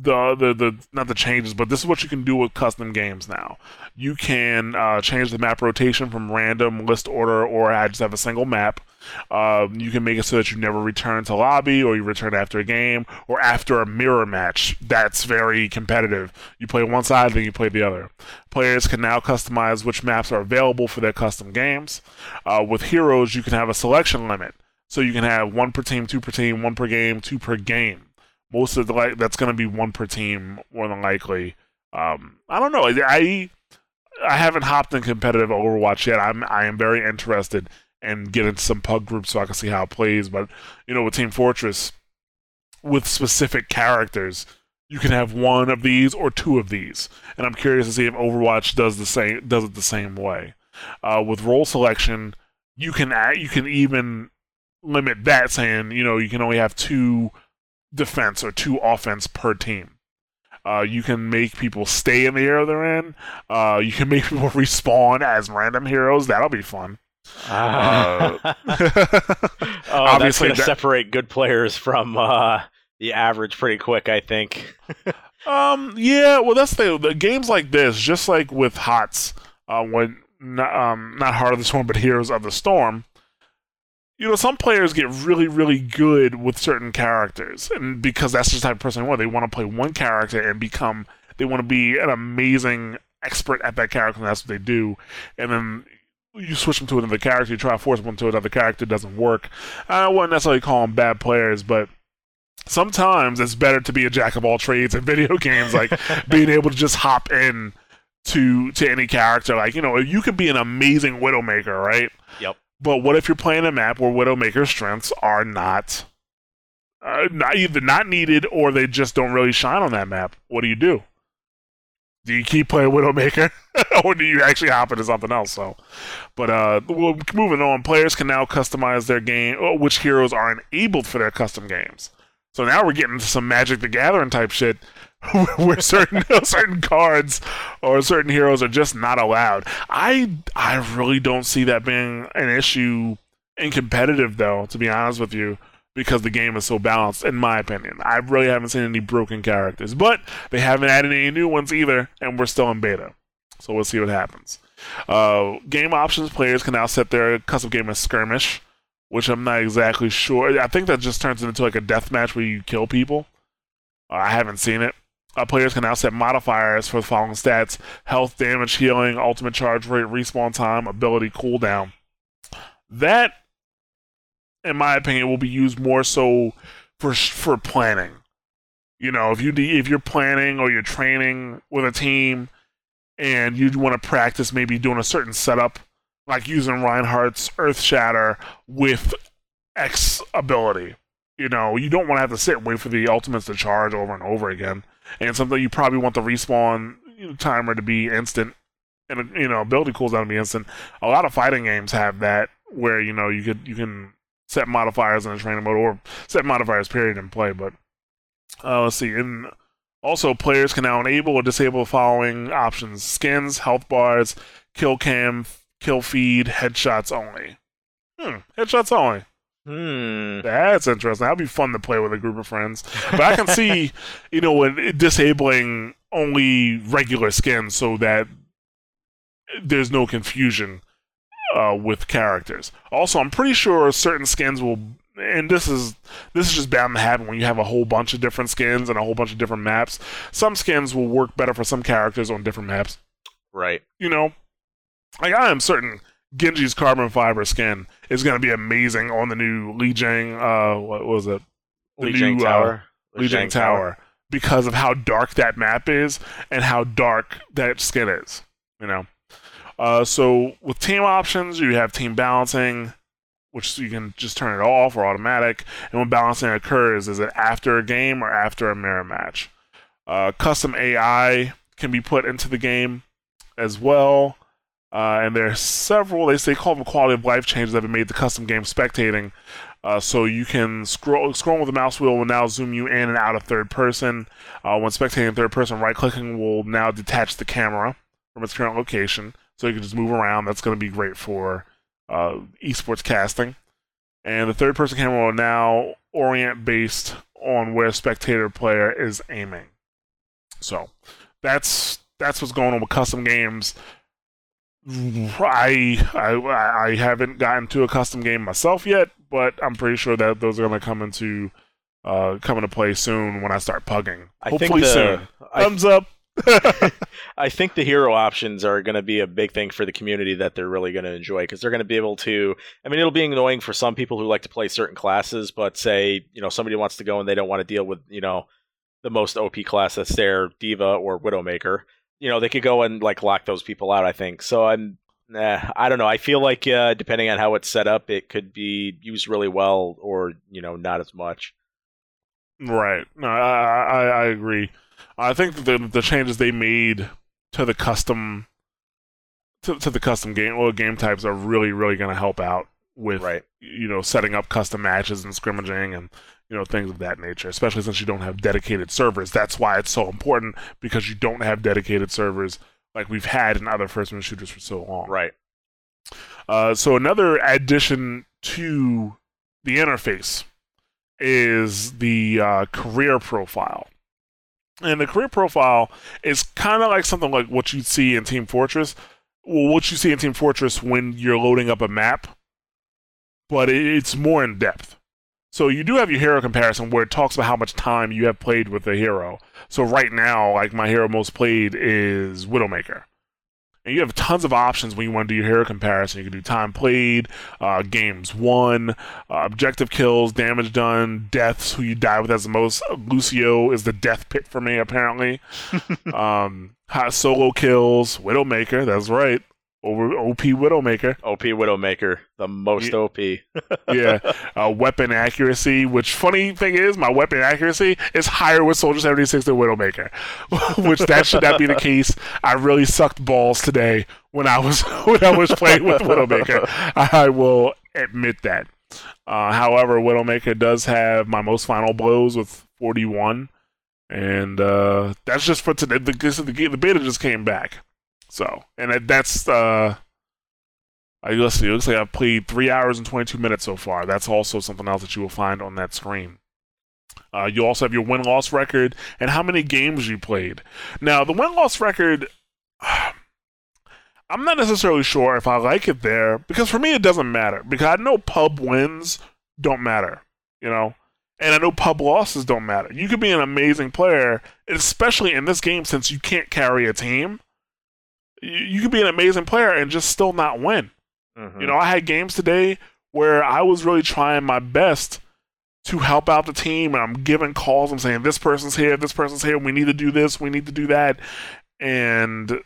the the the not the changes, but this is what you can do with custom games now. You can uh, change the map rotation from random list order, or I just have a single map. Um, you can make it so that you never return to lobby, or you return after a game, or after a mirror match. That's very competitive. You play one side, then you play the other. Players can now customize which maps are available for their custom games. Uh, with heroes, you can have a selection limit. So you can have one per team, two per team, one per game, two per game. Most of the like that's going to be one per team more than likely. Um, I don't know. I I haven't hopped in competitive Overwatch yet. I'm I am very interested in getting into some pug groups so I can see how it plays. But you know, with Team Fortress, with specific characters, you can have one of these or two of these, and I'm curious to see if Overwatch does the same does it the same way. Uh, with role selection, you can you can even limit that, saying you know you can only have two defense or two offense per team. Uh, you can make people stay in the area they're in. Uh, you can make people respawn as random heroes. That'll be fun. Uh, oh, that's obviously to that- separate good players from uh, the average pretty quick, I think. Um, yeah, well, that's the, the games like this, just like with HOTS, uh, when not, um, not Heart of the Storm, but Heroes of the Storm. You know, some players get really, really good with certain characters, and because that's the type of person they want. They want to play one character and become. They want to be an amazing expert at that character, and that's what they do. And then you switch them to another character, you try to force them to another character, doesn't work. I wouldn't necessarily call them bad players, but sometimes it's better to be a jack of all trades in video games, like being able to just hop in to to any character. Like you know, you could be an amazing Widowmaker, right? Yep. But what if you're playing a map where Widowmaker's strengths are not, uh, not either not needed or they just don't really shine on that map? What do you do? Do you keep playing Widowmaker, or do you actually hop into something else? So, but uh, well, moving on, players can now customize their game, oh, which heroes are enabled for their custom games. So now we're getting some Magic the Gathering type shit, where certain certain cards or certain heroes are just not allowed. I I really don't see that being an issue in competitive though, to be honest with you, because the game is so balanced, in my opinion. I really haven't seen any broken characters, but they haven't added any new ones either, and we're still in beta. So we'll see what happens. Uh, game options players can now set their custom game as skirmish, which I'm not exactly sure. I think that just turns it into like a death match where you kill people. Uh, I haven't seen it. Uh, players can now set modifiers for the following stats health, damage, healing, ultimate charge rate, respawn time, ability, cooldown. That, in my opinion, will be used more so for for planning. You know, if you if you're planning or you're training with a team and you want to practice maybe doing a certain setup, like using Reinhardt's Earth Shatter with X ability. You know, you don't want to have to sit and wait for the ultimates to charge over and over again and something you probably want the respawn timer to be instant, and you know ability cooldown to be instant. A lot of fighting games have that where you know you could you can set modifiers in a training mode or set modifiers period in play. But uh, let's see, and also players can now enable or disable the following options: skins, health bars, kill cam, kill feed, headshots only. Hmm, headshots only. Hmm. That's interesting. That'd be fun to play with a group of friends. But I can see, you know, when disabling only regular skins so that there's no confusion uh, with characters. Also, I'm pretty sure certain skins will, and this is this is just bound to happen when you have a whole bunch of different skins and a whole bunch of different maps. Some skins will work better for some characters on different maps. Right. You know, like I am certain Genji's carbon fiber skin is going to be amazing on the new Lijiang. Uh, what was it? The Lijiang new, Tower. Uh, Lijiang, Tower. Tower. Because of how dark that map is and how dark that skin is. You know. Uh, so with team options, you have team balancing, which you can just turn it off or automatic. And when balancing occurs, is it after a game or after a mirror match? Uh, custom AI can be put into the game as well. Uh, and there are several, they say, call them quality of life changes that have been made to custom game spectating. Uh, so you can scroll scroll with the mouse wheel will now zoom you in and out of third person. Uh, when spectating third person, right clicking will now detach the camera from its current location, so you can just move around. That's going to be great for uh, esports casting. And the third person camera will now orient based on where spectator player is aiming. So that's that's what's going on with custom games. I, I I haven't gotten to a custom game myself yet, but I'm pretty sure that those are going to come into uh, come into play soon when I start pugging. I Hopefully the, soon. I, Thumbs up. I think the hero options are going to be a big thing for the community that they're really going to enjoy because they're going to be able to. I mean, it'll be annoying for some people who like to play certain classes, but say you know somebody wants to go and they don't want to deal with you know the most OP class that's there, D.Va or Widowmaker you know, they could go and like lock those people out. I think so. I'm. Nah, I don't know. I feel like uh, depending on how it's set up, it could be used really well, or you know, not as much. Right. No, I I, I agree. I think the the changes they made to the custom to, to the custom game or game types are really really going to help out with right. you know setting up custom matches and scrimmaging and you know things of that nature especially since you don't have dedicated servers. That's why it's so important because you don't have dedicated servers like we've had in other first person shooters for so long. Right. Uh, so another addition to the interface is the uh, career profile. And the career profile is kind of like something like what you'd see in team fortress well what you see in team fortress when you're loading up a map but it's more in depth so you do have your hero comparison where it talks about how much time you have played with the hero. So right now, like my hero most played is Widowmaker. And you have tons of options when you want to do your hero comparison. You can do time played, uh, games won, uh, objective kills, damage done, deaths, who you die with as the most. Lucio is the death pit for me, apparently. um, hot solo kills, Widowmaker, that's right over OP Widowmaker. OP Widowmaker, the most yeah. OP. yeah, uh, weapon accuracy. Which funny thing is, my weapon accuracy is higher with Soldier seventy six than Widowmaker. which that should not be the case. I really sucked balls today when I was when I was playing with Widowmaker. I will admit that. Uh, however, Widowmaker does have my most final blows with forty one, and uh, that's just for today. The, the, the beta just came back. So, and that's uh, I see. It looks like I've played three hours and 22 minutes so far. That's also something else that you will find on that screen. Uh, you also have your win loss record and how many games you played. Now, the win loss record, I'm not necessarily sure if I like it there because for me it doesn't matter because I know pub wins don't matter, you know, and I know pub losses don't matter. You could be an amazing player, especially in this game since you can't carry a team. You, could be an amazing player and just still not win. Mhm. You know, I had games today where I was really trying my best to help out the team, and I'm giving calls. I'm saying this person's here, this person's here. We need to do this, we need to do that, and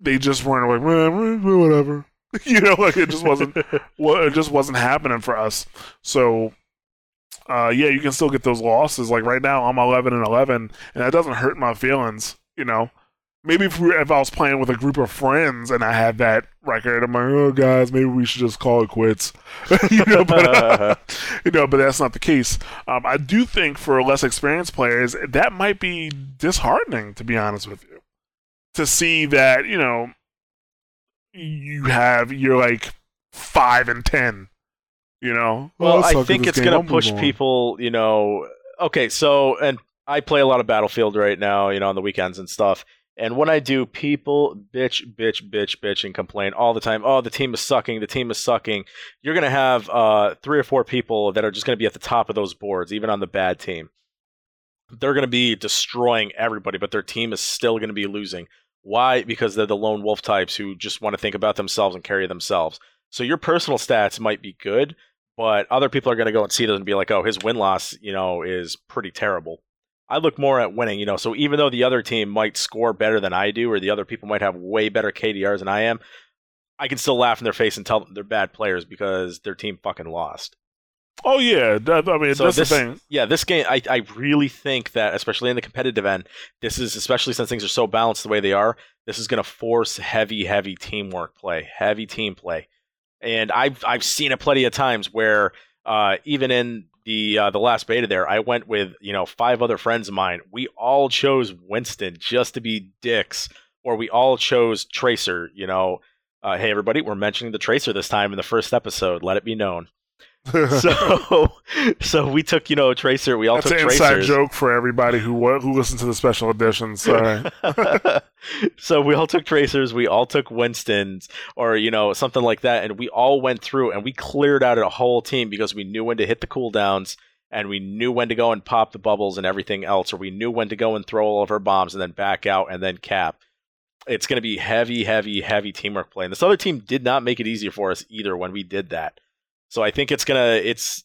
they just weren't like "Eh, eh, whatever. you know, like it just wasn't. well, it just wasn't happening for us. So. Uh, yeah, you can still get those losses. Like right now, I'm 11 and 11, and that doesn't hurt my feelings. You know, maybe if, we, if I was playing with a group of friends and I had that record, I'm like, oh guys, maybe we should just call it quits. you know, but uh, you know, but that's not the case. Um, I do think for less experienced players, that might be disheartening, to be honest with you, to see that you know you have you're like five and ten. You know, Well, Oh, I think it's going to push on. people, you know. Okay, so, and I play a lot of Battlefield right now, you know, on the weekends and stuff. And when I do, people bitch, bitch, bitch, bitch, and complain all the time. Oh, the team is sucking. The team is sucking. You're going to have uh, three or four people that are just going to be at the top of those boards, even on the bad team. They're going to be destroying everybody, but their team is still going to be losing. Why? Because they're the lone wolf types who just want to think about themselves and carry themselves. So your personal stats might be good, but other people are going to go and see those and be like, "Oh, his win loss, you know, is pretty terrible." I look more at winning, you know. So even though the other team might score better than I do, or the other people might have way better KDRs than I am, I can still laugh in their face and tell them they're bad players because their team fucking lost. Oh yeah, that, I mean So that's this- the thing. Yeah, this game, I, I really think that, especially in the competitive end, this is especially since things are so balanced the way they are. This is going to force heavy, heavy teamwork play, heavy team play, and I've I've seen it plenty of times where uh, even in the uh, the last beta there, I went with you know five other friends of mine. We all chose Winston just to be dicks, or we all chose Tracer. You know, uh, hey everybody, we're mentioning the Tracer this time in the first episode. Let it be known. So, so we took you know a Tracer. We all That's took an inside joke for everybody who who listened to the special editions. So we all took tracers, we all took Winston's, or you know something like that, and we all went through and we cleared out a whole team because we knew when to hit the cooldowns and we knew when to go and pop the bubbles and everything else, or we knew when to go and throw all of our bombs and then back out and then cap. It's going to be heavy, heavy, heavy teamwork play. And this other team did not make it easier for us either when we did that. So I think it's gonna it's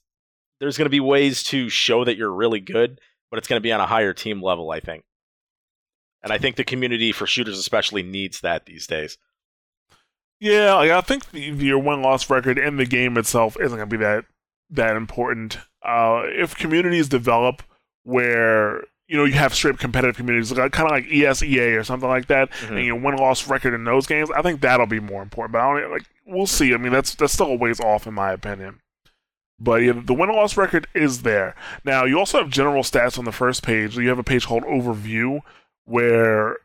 there's gonna be ways to show that you're really good, but it's gonna be on a higher team level. I think. And I think the community for shooters especially needs that these days. Yeah, like, I think the, your win loss record in the game itself isn't going to be that that important. Uh, if communities develop where you know you have straight competitive communities, like, kind of like ESEA or something like that, Mhm. and your win loss record in those games, I think that'll be more important. But I don't like we'll see. I mean, that's that's still a ways off in my opinion. But yeah, the win loss record is there. Now you also have general stats on the first page. You have a page called Overview where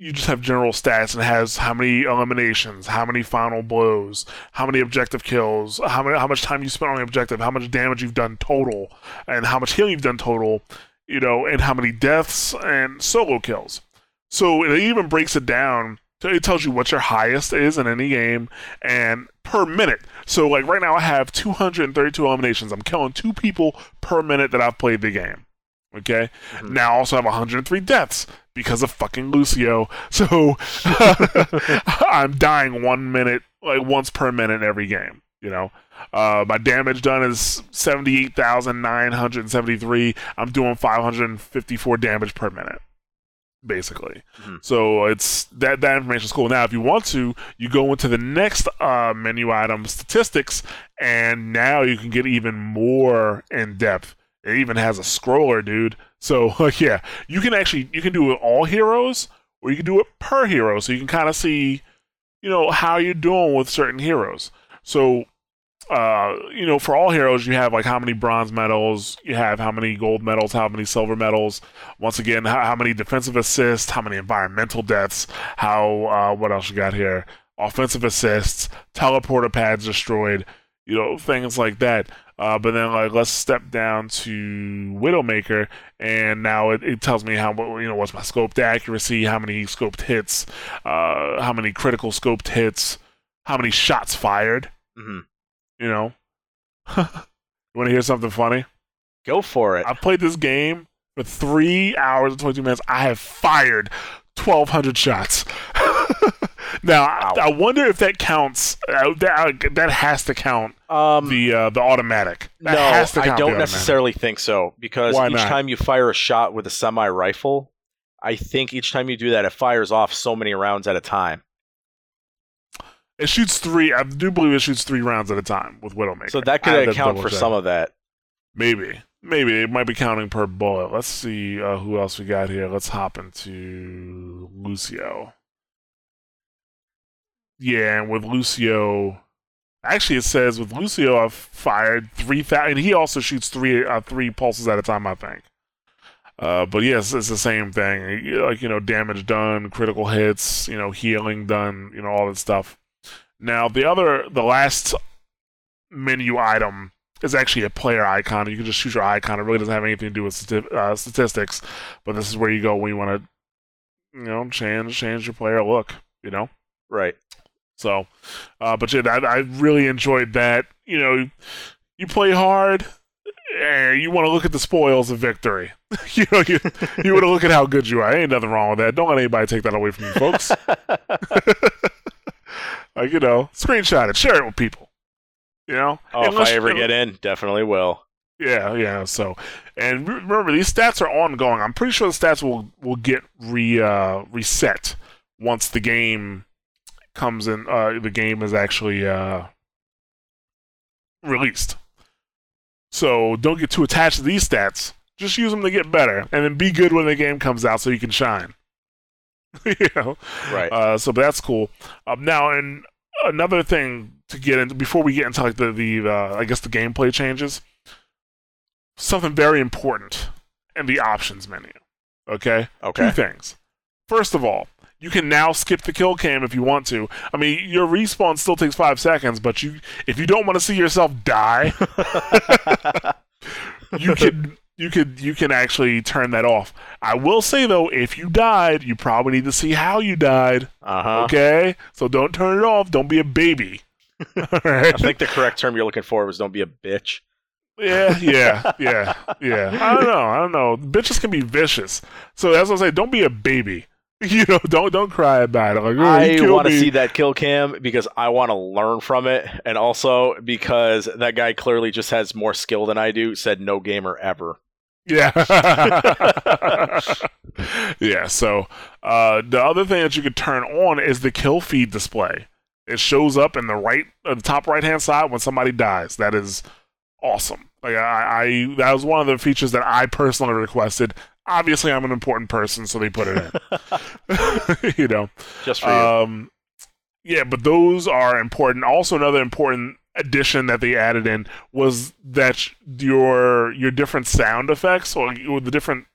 you just have general stats and it has how many eliminations, how many final blows, how many objective kills, how many how much time you spent on the objective, how much damage you've done total, and how much healing you've done total, you know, and how many deaths and solo kills. So it even breaks it down. So It tells you what your highest is in any game and per minute. So like right now I have 232 eliminations. I'm killing two people per minute that I've played the game. Okay? Mhm. Now I also have 103 deaths because of fucking Lucio. So I'm dying one minute, like once per minute every game. You know, uh, my damage done is 78,973. I'm doing 554 damage per minute, basically. Mhm. So it's that that information is cool. Now, if you want to, you go into the next uh, menu item, statistics, and now you can get even more in depth. It even has a scroller, dude. So yeah, you can actually you can do it all heroes, or you can do it per hero, so you can kind of see, you know, how you're doing with certain heroes. So, uh, you know, for all heroes, you have like how many bronze medals, you have how many gold medals, how many silver medals. Once again, how, how many defensive assists, how many environmental deaths, how uh, what else you got here? offensive assists, teleporter pads destroyed, you know, things like that. Uh, but then like let's step down to Widowmaker, and now it, it, tells me how you know what's my scoped accuracy, how many scoped hits, uh, how many critical scoped hits, how many shots fired. Mm-hmm. You know, you want to hear something funny? Go for it. I played this game for three hours and twenty two minutes. I have fired twelve hundred shots. now wow. I, I, wonder if that counts. Uh, that uh, that has to count um, the uh, the automatic. That no, I don't necessarily think so because Why each not? time you fire a shot with a semi rifle, I think each time you do that, it fires off so many rounds at a time. It shoots three. I do believe it shoots three rounds at a time with Widowmaker. So that could account for some of that. Maybe. Maybe it might be counting per bullet. Let's see uh, who else we got here. Let's hop into Lucio. Yeah, and with Lucio, actually it says with Lucio I've fired three thousand. He also shoots three uh, three pulses at a time, I think. Uh, but yes, it's the same thing. Like you know, damage done, critical hits, you know, healing done, you know, all that stuff. Now the other, the last menu item is actually a player icon. You can just choose your icon. It really doesn't have anything to do with stati- uh, statistics, but this is where you go when you want to, you know, change change your player look. You know, right. So, uh, but yeah, I, I really enjoyed that. You know, you play hard. and you want to look at the spoils of victory. you know, you, you want to look at how good you are. Ain't nothing wrong with that. Don't let anybody take that away from you, folks. like you know, screenshot it, share it with people. You know, oh, Unless, if I ever get in, definitely will. Yeah, yeah. So, and remember, these stats are ongoing. I'm pretty sure the stats will will get re uh, reset once the game comes in. Uh, the game is actually uh, released. So don't get too attached to these stats. Just use them to get better, and then be good when the game comes out, so you can shine. you know, right? Uh, so that's cool. Um, now, and another thing to get into before we get into like the the uh, I guess the gameplay changes. Something very important in the options menu. Okay. Okay. Two things. First of all, you can now skip the kill cam if you want to. I mean, your respawn still takes five seconds, but you if you don't want to see yourself die, you can you could you can actually turn that off. I will say though, if you died, you probably need to see how you died. Uh-huh. Okay, so don't turn it off. Don't be a baby. right? I think the correct term you're looking for was "don't be a bitch." Yeah, yeah, yeah, yeah. I don't know. I don't know. Bitches can be vicious. So as I say, don't be a baby. You know, don't don't cry about it. Like, oh, I want to see that kill cam because I want to learn from it, and also because that guy clearly just has more skill than I do. Said no gamer ever. Yeah. yeah. So uh, the other thing that you could turn on is the kill feed display. It shows up in the right, uh, the top right hand side when somebody dies. That is awesome. Like I, I, that was one of the features that I personally requested. Obviously, I'm an important person, so they put it in. you know, just for um, you. Yeah, but those are important. Also, another important addition that they added in was that your your different sound effects or, or the different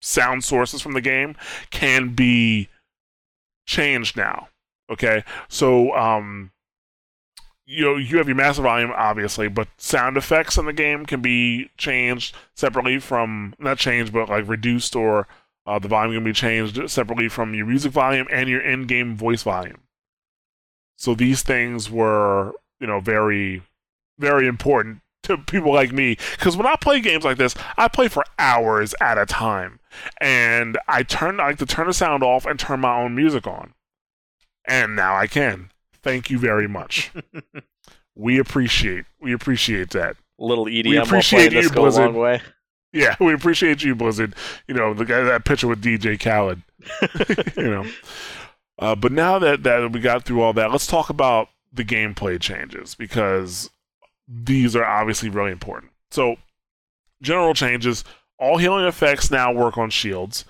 sound sources from the game can be changed now. Okay, so um, you know you have your master volume obviously, but sound effects in the game can be changed separately from not changed, but like reduced or uh, the volume can be changed separately from your music volume and your in-game voice volume. So these things were you know very very important to people like me because when I play games like this, I play for hours at a time, and I turn I like to turn the sound off and turn my own music on and now I can. Thank you very much. we appreciate we appreciate that. A little EDM we appreciate you, Blizzard. a long way. Yeah, we appreciate you, Blizzard. You know the guy that picture with DJ Khaled. you know, uh, but now that that we got through all that, let's talk about the gameplay changes because these are obviously really important. So, general changes: all healing effects now work on shields,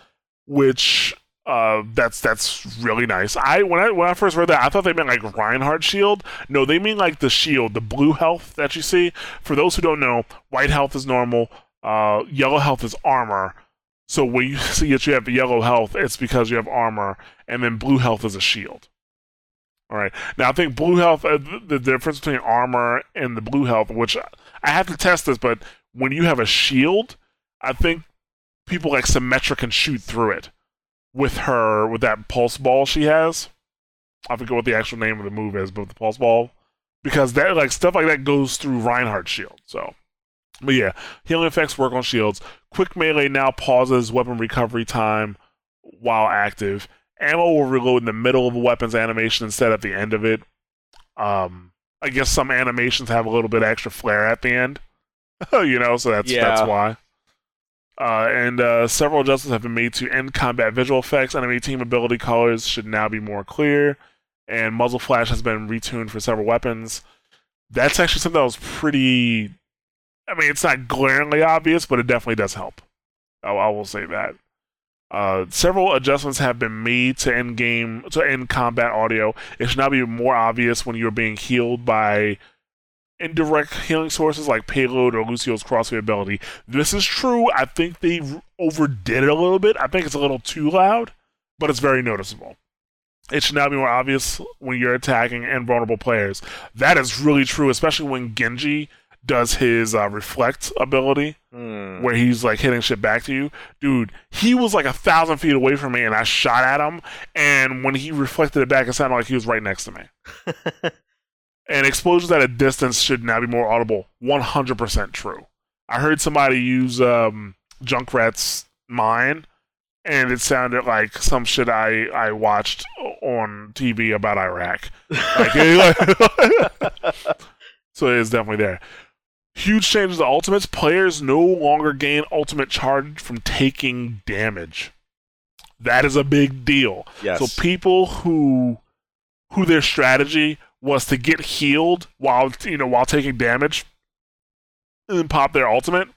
which uh, that's that's really nice. I when I when I first read that, I thought they meant like Reinhardt shield. No, they mean like the shield, the blue health that you see. For those who don't know, white health is normal. Uh, yellow health is armor. So when you see that you have yellow health, it's because you have armor, and then blue health is a shield. All right. Now I think blue health, uh, the difference between armor and the blue health, which I have to test this, but when you have a shield, I think people like Symmetra can shoot through it with her with that pulse ball she has. I forget what the actual name of the move is, but the pulse ball because that like stuff like that goes through Reinhardt's shield. So, but yeah, healing effects work on shields. Quick melee now pauses weapon recovery time while active. Ammo will reload in the middle of a weapon's animation instead at the end of it. Um, I guess some animations have a little bit extra flair at the end, you know, so that's Yeah. that's why. Uh, and uh, several adjustments have been made to end combat visual effects. Enemy team ability colors should now be more clear, and muzzle flash has been retuned for several weapons. That's actually something that was pretty. I mean, it's not glaringly obvious, but it definitely does help. I, I will say that. Uh, several adjustments have been made to end game to end combat audio. It should now be more obvious when you're being healed by indirect healing sources like payload or Lucio's crossfade ability. This is true. I think they overdid it a little bit. I think it's a little too loud, but it's very noticeable. It should now be more obvious when you're attacking invulnerable players. That is really true, especially when Genji does his uh, reflect ability Hmm. where he's like hitting shit back to you. Dude, he was like a thousand feet away from me and I shot at him. And when he reflected it back, it sounded like he was right next to me. and explosions at a distance should now be more audible. 100% true. I heard somebody use um, Junkrat's mine, and it sounded like some shit I, I watched on TV about Iraq. Like, so it is definitely there. Huge changes to ultimates. Players no longer gain ultimate charge from taking damage. That is a big deal. yes. So people who who their strategy was to get healed while you know while taking damage and then pop their ultimate.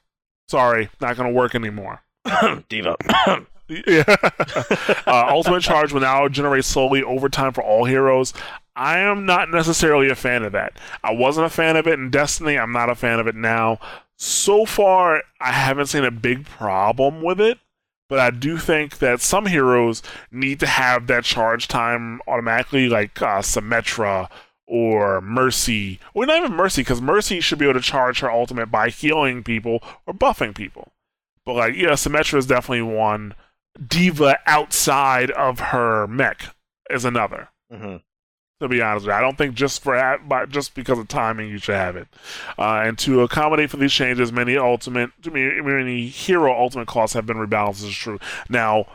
Sorry, not gonna work anymore. D.Va. Yeah. uh, ultimate charge will now generate slowly over time for all heroes. I am not necessarily a fan of that. I wasn't a fan of it in Destiny. I'm not a fan of it now. So far, I haven't seen a big problem with it, but I do think that some heroes need to have that charge time automatically, like uh, Symmetra or Mercy. Or not even Mercy, because Mercy should be able to charge her ultimate by healing people or buffing people. But like, yeah, Symmetra is definitely one. D.Va outside of her mech is another. Mhm. To be honest, with you. I don't think just for that, but just because of timing, you should have it. Uh, and to accommodate for these changes, many ultimate, to me, many hero ultimate costs have been rebalanced. Is true. Now,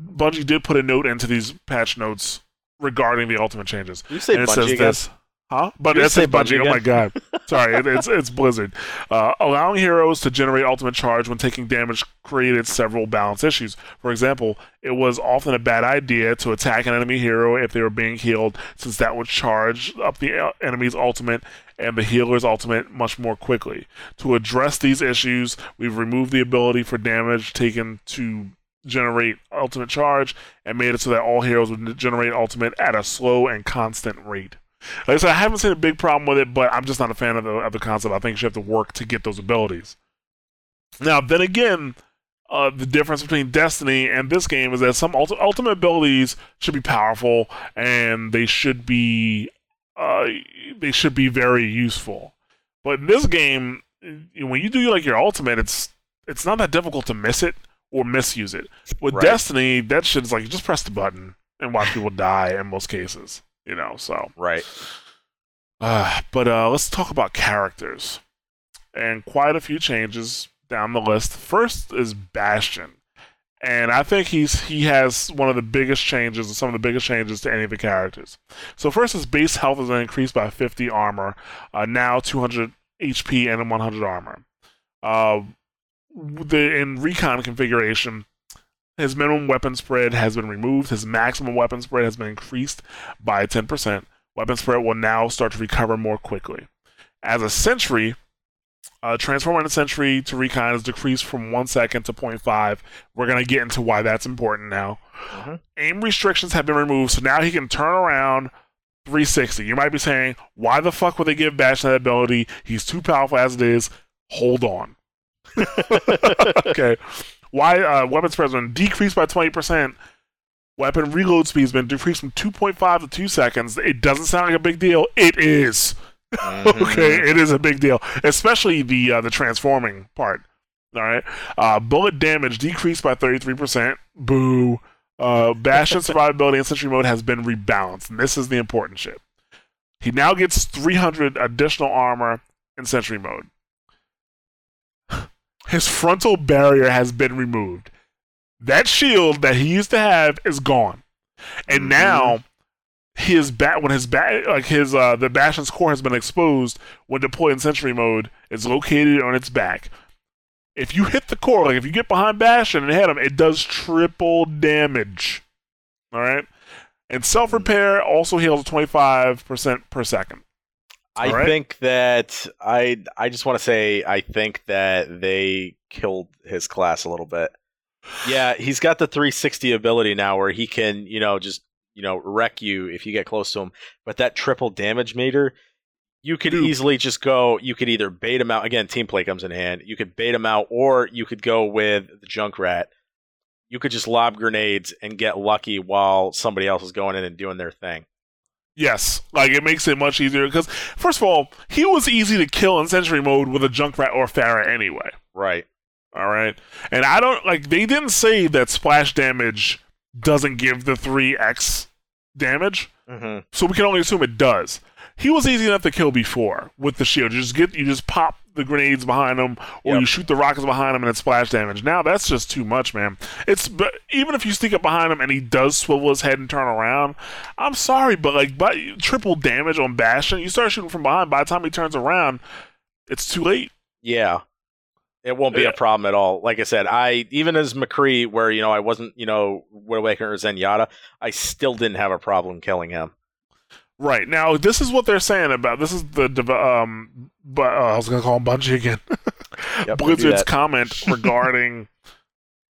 Bungie did put a note into these patch notes regarding the ultimate changes. You say and it Bungie says again? this. Huh? But You it say says Bungie. Bungie Oh my god. Sorry, it, it's it's Blizzard. Uh, allowing heroes to generate ultimate charge when taking damage created several balance issues. For example, it was often a bad idea to attack an enemy hero if they were being healed, since that would charge up the uh, enemy's ultimate and the healer's ultimate much more quickly. To address these issues, we've removed the ability for damage taken to generate ultimate charge and made it so that all heroes would generate ultimate at a slow and constant rate. Like I said, I haven't seen a big problem with it, but I'm just not a fan of the of the concept. I think you should have to work to get those abilities. Now, then again, uh, the difference between Destiny and this game is that some ulti- ultimate abilities should be powerful and they should be uh, they should be very useful. But in this game, when you do like your ultimate, it's it's not that difficult to miss it or misuse it. With Right. Destiny, that shit is like you just press the button and watch people die in most cases. You know, so Right. uh, but uh, let's talk about characters. And quite a few changes down the list. First is Bastion. And I think he's he has one of the biggest changes, some of the biggest changes to any of the characters. So first, his base health is increased by 50 armor, uh, now 200 HP and 100 armor. Uh, the in recon configuration, his minimum weapon spread has been removed. His maximum weapon spread has been increased by 10% weapon spread will now start to recover more quickly. As a sentry, uh, transforming a sentry to recon is decreased from 1 second to 0.5. We're going to get into why that's important now. Mhm. Aim restrictions have been removed, so now he can turn around 360. You might be saying, why the fuck would they give Bastion that ability? He's too powerful as it is. Hold on. okay. Why uh, weapon spread has been decreased by 20%. weapon reload speed has been decreased from 2.5 to 2 seconds. It doesn't sound like a big deal. It is. Mm-hmm. okay, it is a big deal, especially the uh, the transforming part. All right, uh, bullet damage decreased by 33%. Boo. Uh, Bastion survivability in Sentry mode has been rebalanced, and this is the important shit. He now gets 300 additional armor in Sentry mode. His frontal barrier has been removed. That shield that he used to have is gone, and Mhm. now his bat when his bat like his uh the Bastion's core has been exposed when deployed in Sentry mode. It's located on its back. If you hit the core, like if you get behind Bastion and hit him, it does triple damage. All right, and self repair also heals twenty five percent per second. I right. think that I I just want to say I think that they killed his class a little bit. Yeah, he's got the 360 ability now where he can, you know, just, you know, wreck you if you get close to him. But that triple damage meter, you could Dude. easily just go, you could either bait him out. Again, team play comes in hand. You could bait him out or you could go with the Junkrat. You could just lob grenades and get lucky while somebody else is going in and doing their thing. Yes, like it makes it much easier because first of all, he was easy to kill in Sentry mode with a Junkrat or Pharah anyway. Right. All right. And I don't like they didn't say that splash damage doesn't give the 3x damage, hmm so we can only assume it does. He was easy enough to kill before with the shield. You just get you just pop the grenades behind him or Yep. you shoot the rockets behind him and it's splash damage. Now that's just too much, man. It's but even if you sneak up behind him and he does swivel his head and turn around, I'm sorry, but like but triple damage on Bastion, you start shooting from behind by the time he turns around, it's too late. Yeah. It won't be Yeah. a problem at all. Like I said, I even as McCree, where you know I wasn't, you know, Widowmaker or Zenyatta, I still didn't have a problem killing him. Right now, this is what they're saying about this is the um. But uh, I was gonna call him Bungie again. Yep, Blizzard's comment regarding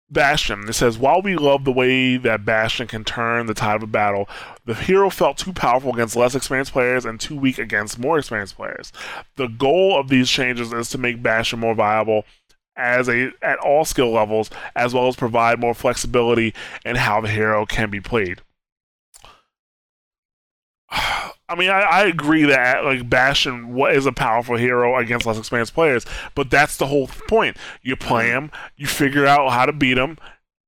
Bastion. It says, "While we love the way that Bastion can turn the tide of a battle, the hero felt too powerful against less experienced players and too weak against more experienced players. The goal of these changes is to make Bastion more viable." As a at all skill levels, as well as provide more flexibility in how the hero can be played. I mean, I, I agree that like Bastion is a powerful hero against less experienced players, but that's the whole point. You play him, you figure out how to beat him,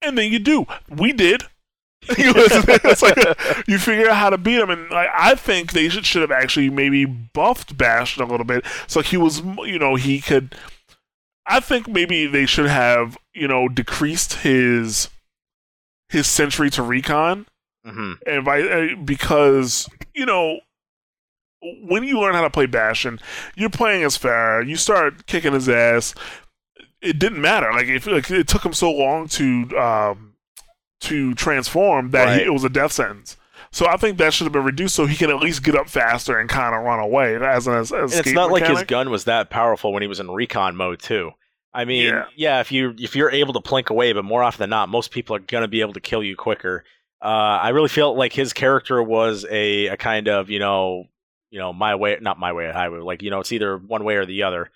and then you do. We did. You it's, like you figure out how to beat him, and like, I think they should should have actually maybe buffed Bastion a little bit, so he was, you know, he could. I think maybe they should have, you know, decreased his his sentry to recon hmm and by, uh, because you know when you learn how to play Bastion, you're playing as Pharah. You start kicking his ass. It didn't matter. Like if like, it took him so long to um, to transform that he, it was a death sentence. So I think that should have been reduced so he can at least get up faster and kind of run away as an as, And it's not like his gun was that powerful when he was in recon mode too. I mean, Yeah. yeah. if you if you're able to plink away, but more often than not, most people are gonna be able to kill you quicker. Uh, I really felt like his character was a, a kind of you know you know my way, not my way or highway. Like you know, it's either one way or the other.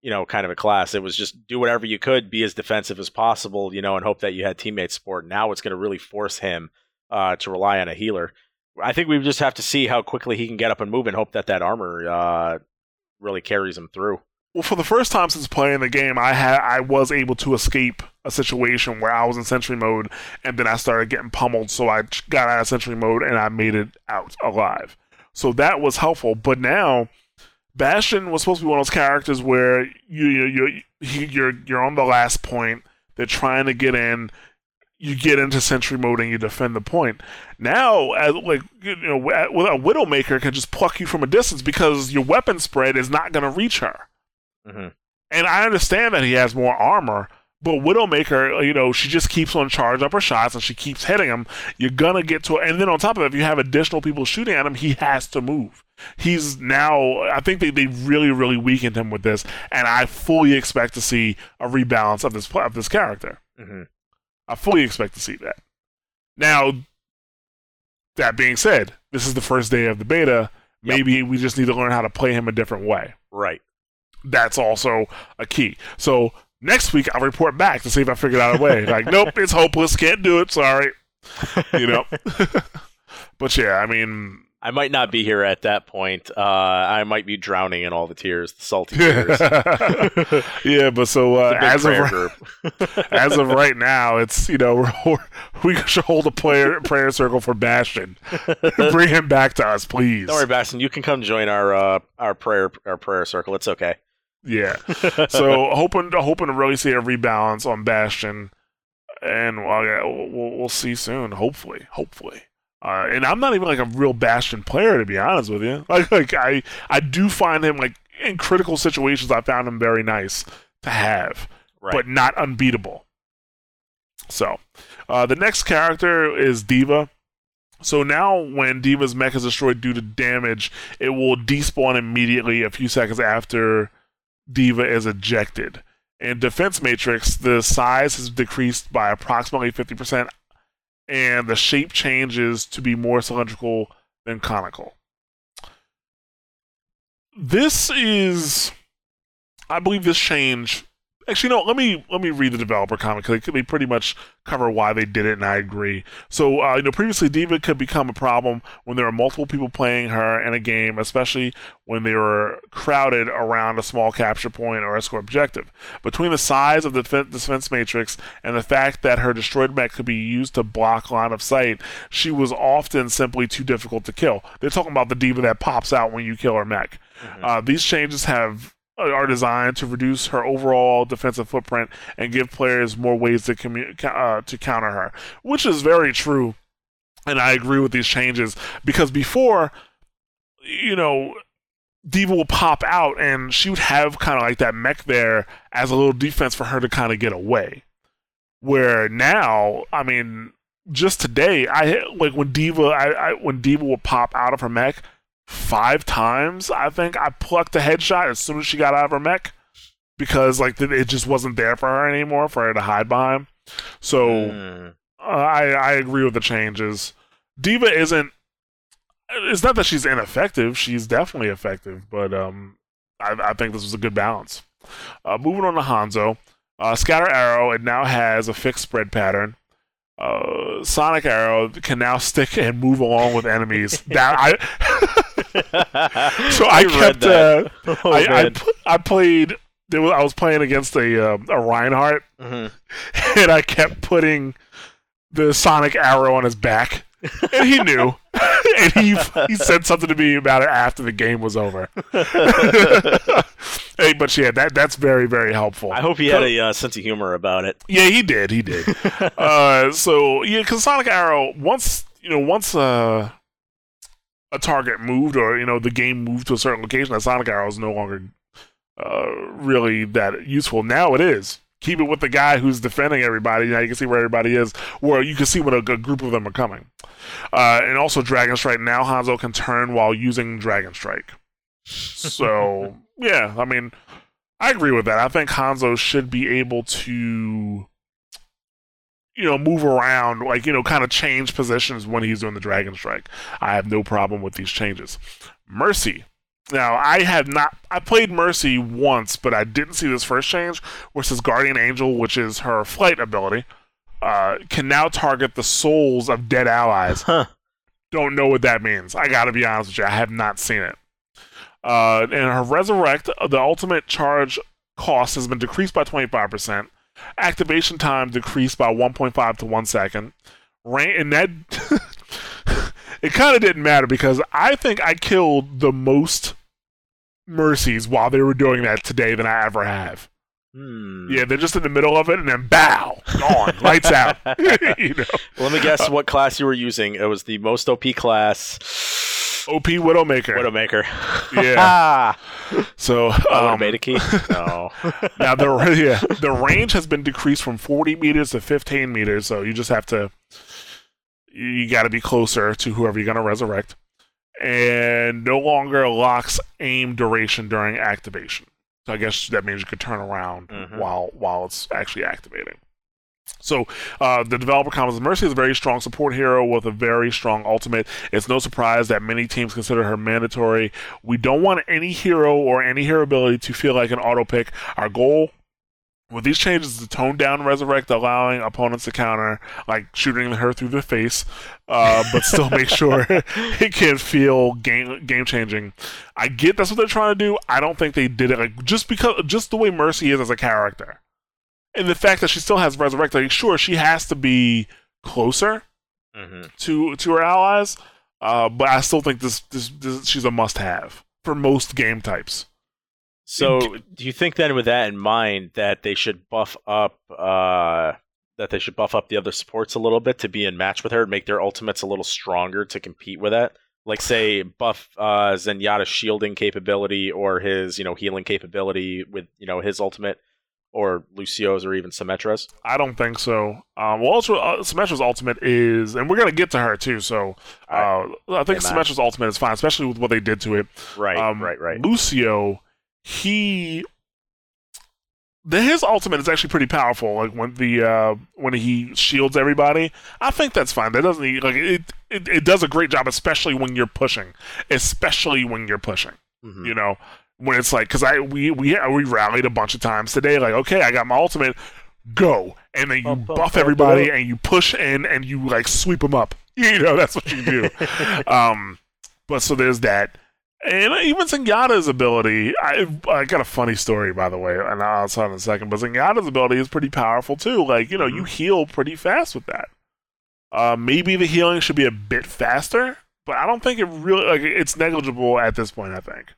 You know, kind of a class. It was just do whatever you could, be as defensive as possible. You know, and hope that you had teammate support. Now it's going to really force him uh, to rely on a healer. I think we just have to see how quickly he can get up and move, and hope that that armor uh, really carries him through. Well, for the first time since playing the game, I had I was able to escape a situation where I was in Sentry mode, and then I started getting pummeled. So I got out of Sentry mode and I made it out alive. So that was helpful. But now, Bastion was supposed to be one of those characters where you you you you're you're on the last point. They're trying to get in. You get into Sentry mode and you defend the point. Now, as, like you know, a Widowmaker can just pluck you from a distance because your weapon spread is not going to reach her. hmm And I understand that he has more armor, but Widowmaker, you know, she just keeps on charge up her shots and she keeps hitting him. You're gonna get to And then on top of it, if you have additional people shooting at him, he has to move. He's now, I think they, they really, really weakened him with this, and I fully expect to see a rebalance of this of this character. hmm I fully expect to see that. Now, that being said, this is the first day of the beta. Yep. Maybe we just need to learn how to play him a different way Right. that's also a key. So next week I'll report back to see if I figured out a way. like, nope, it's hopeless, can't do it. Sorry. you know. but yeah, I mean, I might not be here at that point. Uh, I might be drowning in all the tears, the salty tears. yeah, but so uh, It's a big as of right, group. as of right now, it's you know we're, we should hold a prayer prayer circle for Bastion. Bring him back to us, please. Don't worry, Bastion. You can come join our uh, our prayer our prayer circle. It's okay. Yeah. So hoping hoping to really see a rebalance on Bastion, and well, we'll, we'll see soon. Hopefully, hopefully. Uh, and I'm not even like a real Bastion player to be honest with you. Like, like I I do find him like in critical situations. I found him very nice to have, right. but not unbeatable. So, uh, the next character is D.Va. So now, when D.Va's mech is destroyed due to damage, it will despawn immediately a few seconds after D.Va is ejected. In Defense Matrix, the size has decreased by approximately 50%, and the shape changes to be more cylindrical than conical. This is, I believe, this change. Actually, no. Let me let me read the developer comment because they pretty much cover why they did it, and I agree. So, uh, you know, previously D.Va could become a problem when there are multiple people playing her in a game, especially when they were crowded around a small capture point or escort objective. Between the size of the defen- defense matrix and the fact that her destroyed mech could be used to block line of sight, she was often simply too difficult to kill. They're talking about the D.Va that pops out when you kill her mech. Mhm. Uh, these changes have are designed to reduce her overall defensive footprint and give players more ways to commu- uh, to counter her, which is very true. And I agree with these changes because before, you know, D.Va will pop out and she would have kind of like that mech there as a little defense for her to kind of get away. Where now, I mean, just today, I like when D.Va, I, I when D.Va will pop out of her mech five times. I think I plucked a headshot as soon as she got out of her mech because like it just wasn't there for her anymore for her to hide behind. So Mm. uh, I I agree with the changes. D.Va isn't. It's not that she's ineffective. She's definitely effective, but um, I, I think this was a good balance. Uh, moving on to Hanzo, uh, Scatter Arrow. It now has a fixed spread pattern. Uh, Sonic Arrow can now stick and move along with enemies. that I. so I, kept. Uh, Oh, I, I I played. There was, I was playing against a uh, a Reinhardt, Mhm. and I kept putting the sonic arrow on his back, and he knew, and he he said something to me about it after the game was over. hey, but yeah, that that's very very helpful. I hope he had a uh, sense of humor about it. Yeah, he did. He did. uh, so yeah, because Sonic Arrow once you know once uh, a target moved or you know the game moved to a certain location, that Sonic Arrow is no longer uh, really that useful. Now it is. Keep it with the guy who's defending everybody. Now you can see where everybody is, where you can see when a, a group of them are coming. Uh, and also Dragon Strike. Now Hanzo can turn while using Dragon Strike. So yeah, I mean, I agree with that. I think Hanzo should be able to, you know, move around, like you know, kind of change positions when he's doing the Dragon Strike. I have no problem with these changes. Mercy. Now I have not. I played Mercy once, but I didn't see this first change, which is Guardian Angel, which is her flight ability, uh, can now target the souls of dead allies Huh. don't know what that means. I gotta be honest with you, I have not seen it. Uh, and her resurrect, the ultimate charge cost has been decreased by 25%. Activation time decreased by 1.5 to 1 second. Rain, and that it kind of didn't matter because I think I killed the most mercies while they were doing that today than I ever have. Hmm. Yeah, they're just in the middle of it and then bow, gone, lights out. you know, Let me guess what class you were using. It was the most OP class, OP Widowmaker. Widowmaker. Yeah. So would um, made a key. No. now the yeah, the range has been decreased from 40 meters to 15 meters, so you just have to you got to be closer to whoever you're going to resurrect, and no longer locks aim duration during activation. So I guess that means you could turn around Mhm. while while it's actually activating. So uh, the developer comments: Mercy is a very strong support hero with a very strong ultimate. It's no surprise that many teams consider her mandatory. We don't want any hero or any hero ability to feel like an auto pick. Our goal with these changes, is to tone down resurrect, allowing opponents to counter, like shooting her through the face, uh, but still make sure it can feel game game changing. I get that's what they're trying to do. I don't think they did it like just because just the way Mercy is as a character, and the fact that she still has resurrect. Like, sure, she has to be closer hmm to to her allies, uh, but I still think this, this this she's a must have for most game types. So, do you think then, with that in mind, that they should buff up, uh, that they should buff up the other supports a little bit to be in match with her, and make their ultimates a little stronger to compete with that? Like, say, buff uh, Zenyatta's shielding capability or his, you know, healing capability with, you know, his ultimate, or Lucio's or even Symmetra's. I don't think so. Um, well, also, uh, Symmetra's ultimate is, and we're gonna get to her too. So uh, I think Hey. Symmetra's ultimate is fine, especially with what they did to it. Right, um, right, right. Lucio, he, the, his ultimate is actually pretty powerful. Like when the uh, when he shields everybody, I think that's fine. That doesn't like it, it. It does a great job, especially when you're pushing. Especially when you're pushing. Mhm. You know, when it's like because I we we we rallied a bunch of times today. Like okay, I got my ultimate. Go and then you Bum, bum, buff bum, everybody bum. and you push in and you like sweep them up. You know that's what you do. um, but so there's that, and even Zenyatta's ability. I I got a funny story by the way, and I'll tell in a second. But Zenyatta's ability is pretty powerful too. Like you know, you heal pretty fast with that. Uh, maybe the healing should be a bit faster, but I don't think it really like it's negligible at this point. I think.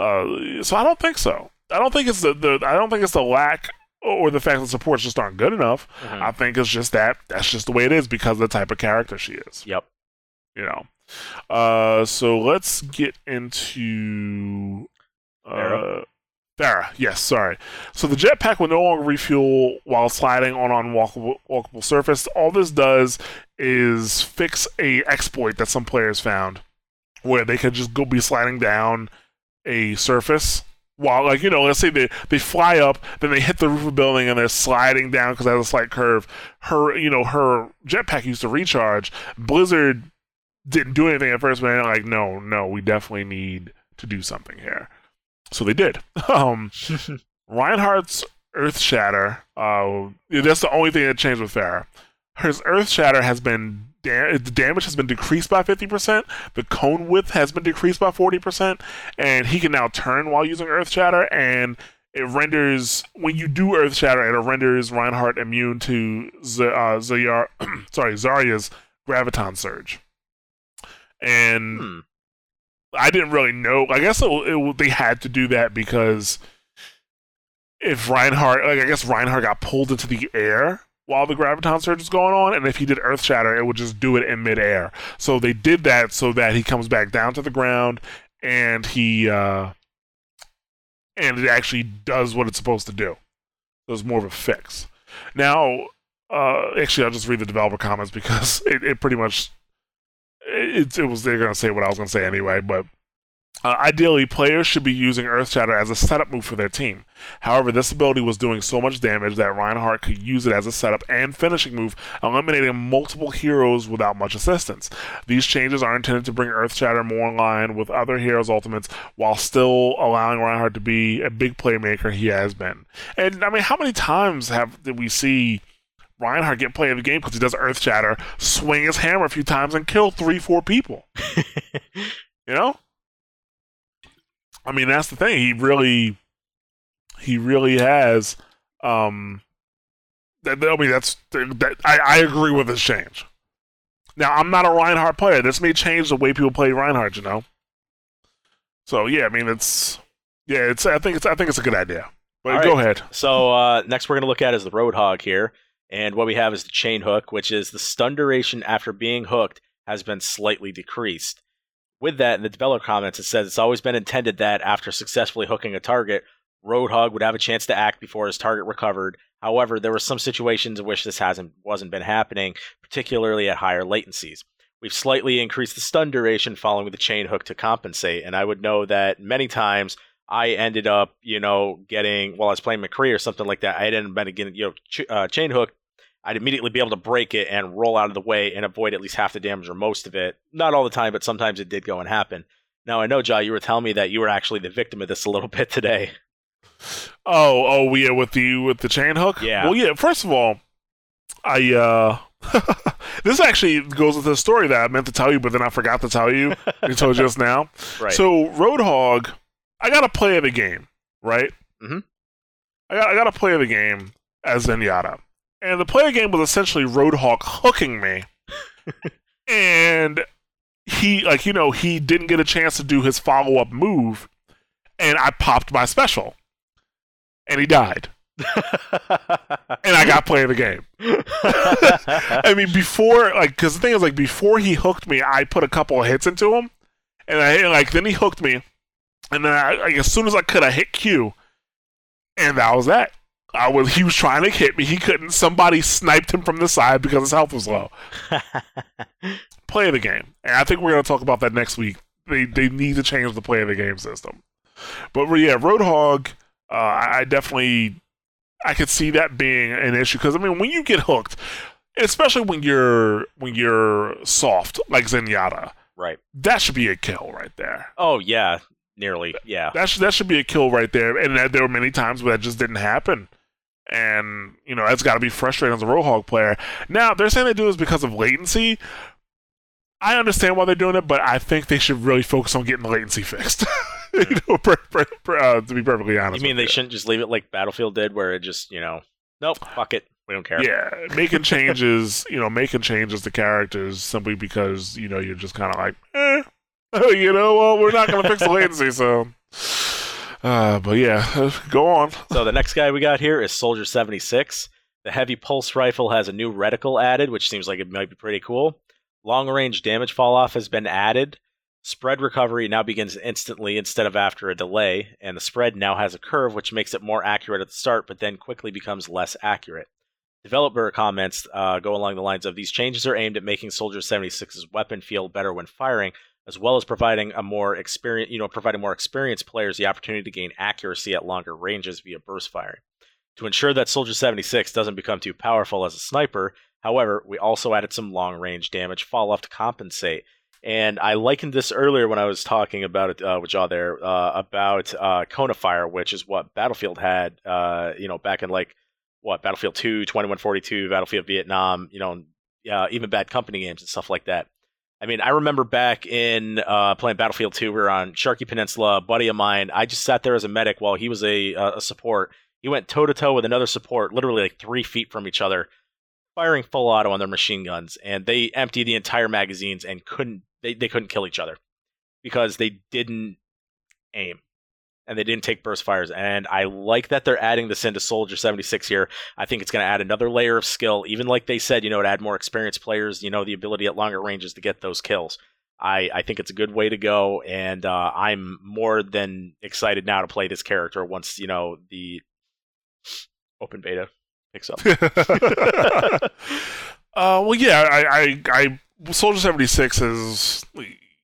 Uh, so I don't think so. I don't think it's the, the I don't think it's the lack or the fact that supports just aren't good enough. Mhm. I think it's just that that's just the way it is because of the type of character she is Yep. you know. Uh, so let's get into uh? Pharah. Yes, sorry. So the jetpack will no longer refuel while sliding on unwalkable walkable surface. All this does is fix a exploit that some players found, where they could just go be sliding down a surface. While, like, you know, let's say they, they fly up, then they hit the roof of a building and they're sliding down because it has a slight curve. Her, you know, her jetpack used to recharge. Blizzard didn't do anything at first, but they're like, no, no, we definitely need to do something here. So they did. Um, Reinhardt's Earth Shatter, uh, that's the only thing that changed with Pharah. His Earth Shatter has been da- the damage has been decreased by 50%, the cone width has been decreased by 40%, and he can now turn while using Earth Shatter, and it renders when you do Earth Shatter, it renders Reinhardt immune to Z- uh, Zayar, sorry, Zarya's Graviton Surge. And Hmm. I didn't really know. I guess it, it, they had to do that because if Reinhardt, like I guess Reinhardt got pulled into the air while the graviton surge was going on, and if he did Earth Shatter, it would just do it in midair. So they did that so that he comes back down to the ground and he uh, and it actually does what it's supposed to do. So it's more of a fix. Now, uh, actually, I'll just read the developer comments because it, it pretty much it, it was they're gonna say what I was gonna say anyway, but uh, ideally players should be using Earth Shatter as a setup move for their team. However, this ability was doing so much damage that Reinhardt could use it as a setup and finishing move, eliminating multiple heroes without much assistance. These changes are intended to bring Earth Shatter more in line with other heroes' ultimates while still allowing Reinhardt to be a big playmaker he has been. And I mean, how many times have did we see Reinhardt get play of the game because he does Earth Shatter, swing his hammer a few times, and kill three, four people? You know? I mean, that's the thing. He really, he really has. Um, that, I mean, that's that. I, I agree with this change. Now, I'm not a Reinhardt player. This may change the way people play Reinhardt. You know. So yeah, I mean, it's yeah, it's. I think it's. I think it's a good idea. But go ahead. So uh, next we're going to look at is the Roadhog here, and what we have is the chain hook, which is the stun duration after being hooked has been slightly decreased. With that, in the developer comments, it says it's always been intended that after successfully hooking a target, Roadhog would have a chance to act before his target recovered. However, there were some situations in which this hasn't wasn't been happening, particularly at higher latencies. We've slightly increased the stun duration following the chain hook to compensate, and I would know that many times I ended up, you know, getting while I was playing McCree or something like that. I ended up getting, you know, ch- uh, chain hook. I'd immediately be able to break it and roll out of the way and avoid at least half the damage or most of it. Not all the time, but sometimes it did go and happen. Now I know, Jai, you were telling me that you were actually the victim of this a little bit today. Oh, oh, yeah, with the with the chain hook. Yeah. Well, yeah. First of all, I uh, this actually goes with the story that I meant to tell you, but then I forgot to tell you. Told just now. Right. So Roadhog, I got to play the game, right? Mm-hmm. I got I got to play the game as Zenyatta, and the play the game was essentially Roadhog hooking me, and he like you know he didn't get a chance to do his follow up move, and I popped my special, and he died, and I got play the game. I mean, before like because the thing is like before he hooked me, I put a couple of hits into him, and I like then he hooked me, and then I, like as soon as I could, I hit Q, and that was that. I was he was trying to hit me, he couldn't. Somebody sniped him from the side because his health was low. Play the game, and I think we're gonna talk about that next week. They they need to change the play of the game system. But yeah, Roadhog, uh, I I definitely I could see that being an issue because I mean when you get hooked, especially when you're when you're soft like Zenyatta, right. that should be a kill right there. Oh yeah, nearly. Yeah. That should that should be a kill right there. And that, there were many times where that just didn't happen. And you know that's got to be frustrating as a Roadhog player. Now they're saying they do this because of latency. I understand why they're doing it, but I think they should really focus on getting the latency fixed. you know, per, per, per, uh, to be perfectly honest. You mean they shouldn't just leave it like Battlefield did, where it just you know, nope, fuck it, we don't care. Yeah, making changes, you know, making changes to characters simply because you know you're just kind of like, eh, you know, well, we're not gonna fix the latency, so. Uh, but yeah, go on. So the next guy we got here is Soldier 76. The heavy pulse rifle has a new reticle added, which seems like it might be pretty cool. Long range damage fall off has been added. Spread recovery now begins instantly instead of after a delay, and the spread now has a curve which makes it more accurate at the start, but then quickly becomes less accurate. Developer comments uh, go along the lines of these changes are aimed at making Soldier 76's weapon feel better when firing, as well as providing a more experience, you know, providing more experienced players the opportunity to gain accuracy at longer ranges via burst firing. To ensure that Soldier 76 doesn't become too powerful as a sniper, however, we also added some long range damage fall off to compensate. And I likened this earlier when I was talking about it uh, with Jaw there uh, about uh, of Fire, which is what Battlefield had, uh, you know, back in like what Battlefield 2, 2142, Battlefield Vietnam, you know, uh, even Bad Company games and stuff like that. I mean, I remember back in uh, playing Battlefield 2, we were on Sharqi Peninsula. Buddy of mine, I just sat there as a medic while he was a, a support. He went toe to toe with another support, literally like three feet from each other, firing full auto on their machine guns, and they emptied the entire magazines and couldn't they, they couldn't kill each other because they didn't aim and they didn't take burst fires. And I like that they're adding this into Soldier 76 here. I think it's going to add another layer of skill. Even like they said, you know, to add more experienced players, you know, the ability at longer ranges to get those kills. I, I think it's a good way to go, and uh, I'm more than excited now to play this character once you know the open beta picks up. uh, well, yeah, I, I, I, Soldier seventy six is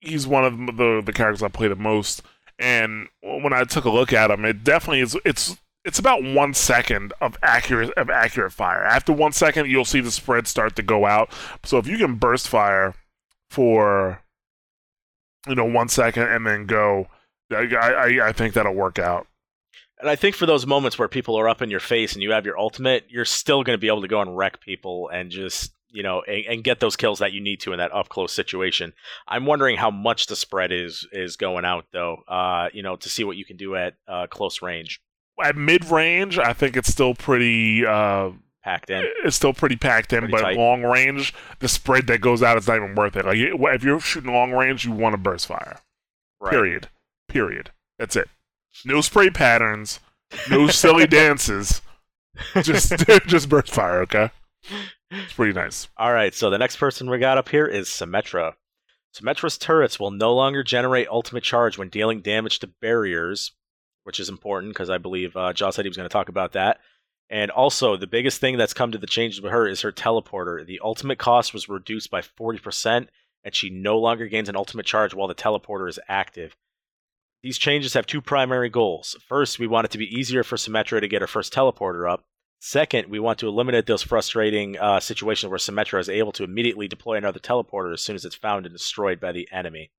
he's one of the the characters I play the most, and when I took a look at them, it definitely is. It's it's about one second of accurate of accurate fire. After one second, you'll see the spread start to go out. So if you can burst fire for you know one second and then go, I I, I think that'll work out. And I think for those moments where people are up in your face and you have your ultimate, you're still going to be able to go and wreck people and just you know and, and, get those kills that you need to in that up close situation. I'm wondering how much the spread is is going out though. Uh, you know, to see what you can do at uh, close range. At mid range, I think it's still pretty. Uh, packed in. It's still pretty packed in, Pretty but tight. long range, the spread that goes out is not even worth it. Like if you're shooting long range, you want to burst fire. Right. Period. Period. That's it. No spray patterns. No silly dances. Just just burst fire. Okay. It's pretty nice. All right, so the next person we got up here is Symmetra. Symmetra's turrets will no longer generate ultimate charge when dealing damage to barriers, which is important because I believe uh, Josh said he was going to talk about that. And also, the biggest thing that's come to the changes with her is her teleporter. The ultimate cost was reduced by 40%, and she no longer gains an ultimate charge while the teleporter is active. These changes have two primary goals. First, we want it to be easier for Symmetra to get her first teleporter up. Second, we want to eliminate those frustrating uh, situations where Symmetra is able to immediately deploy another teleporter as soon as it's found and destroyed by the enemy.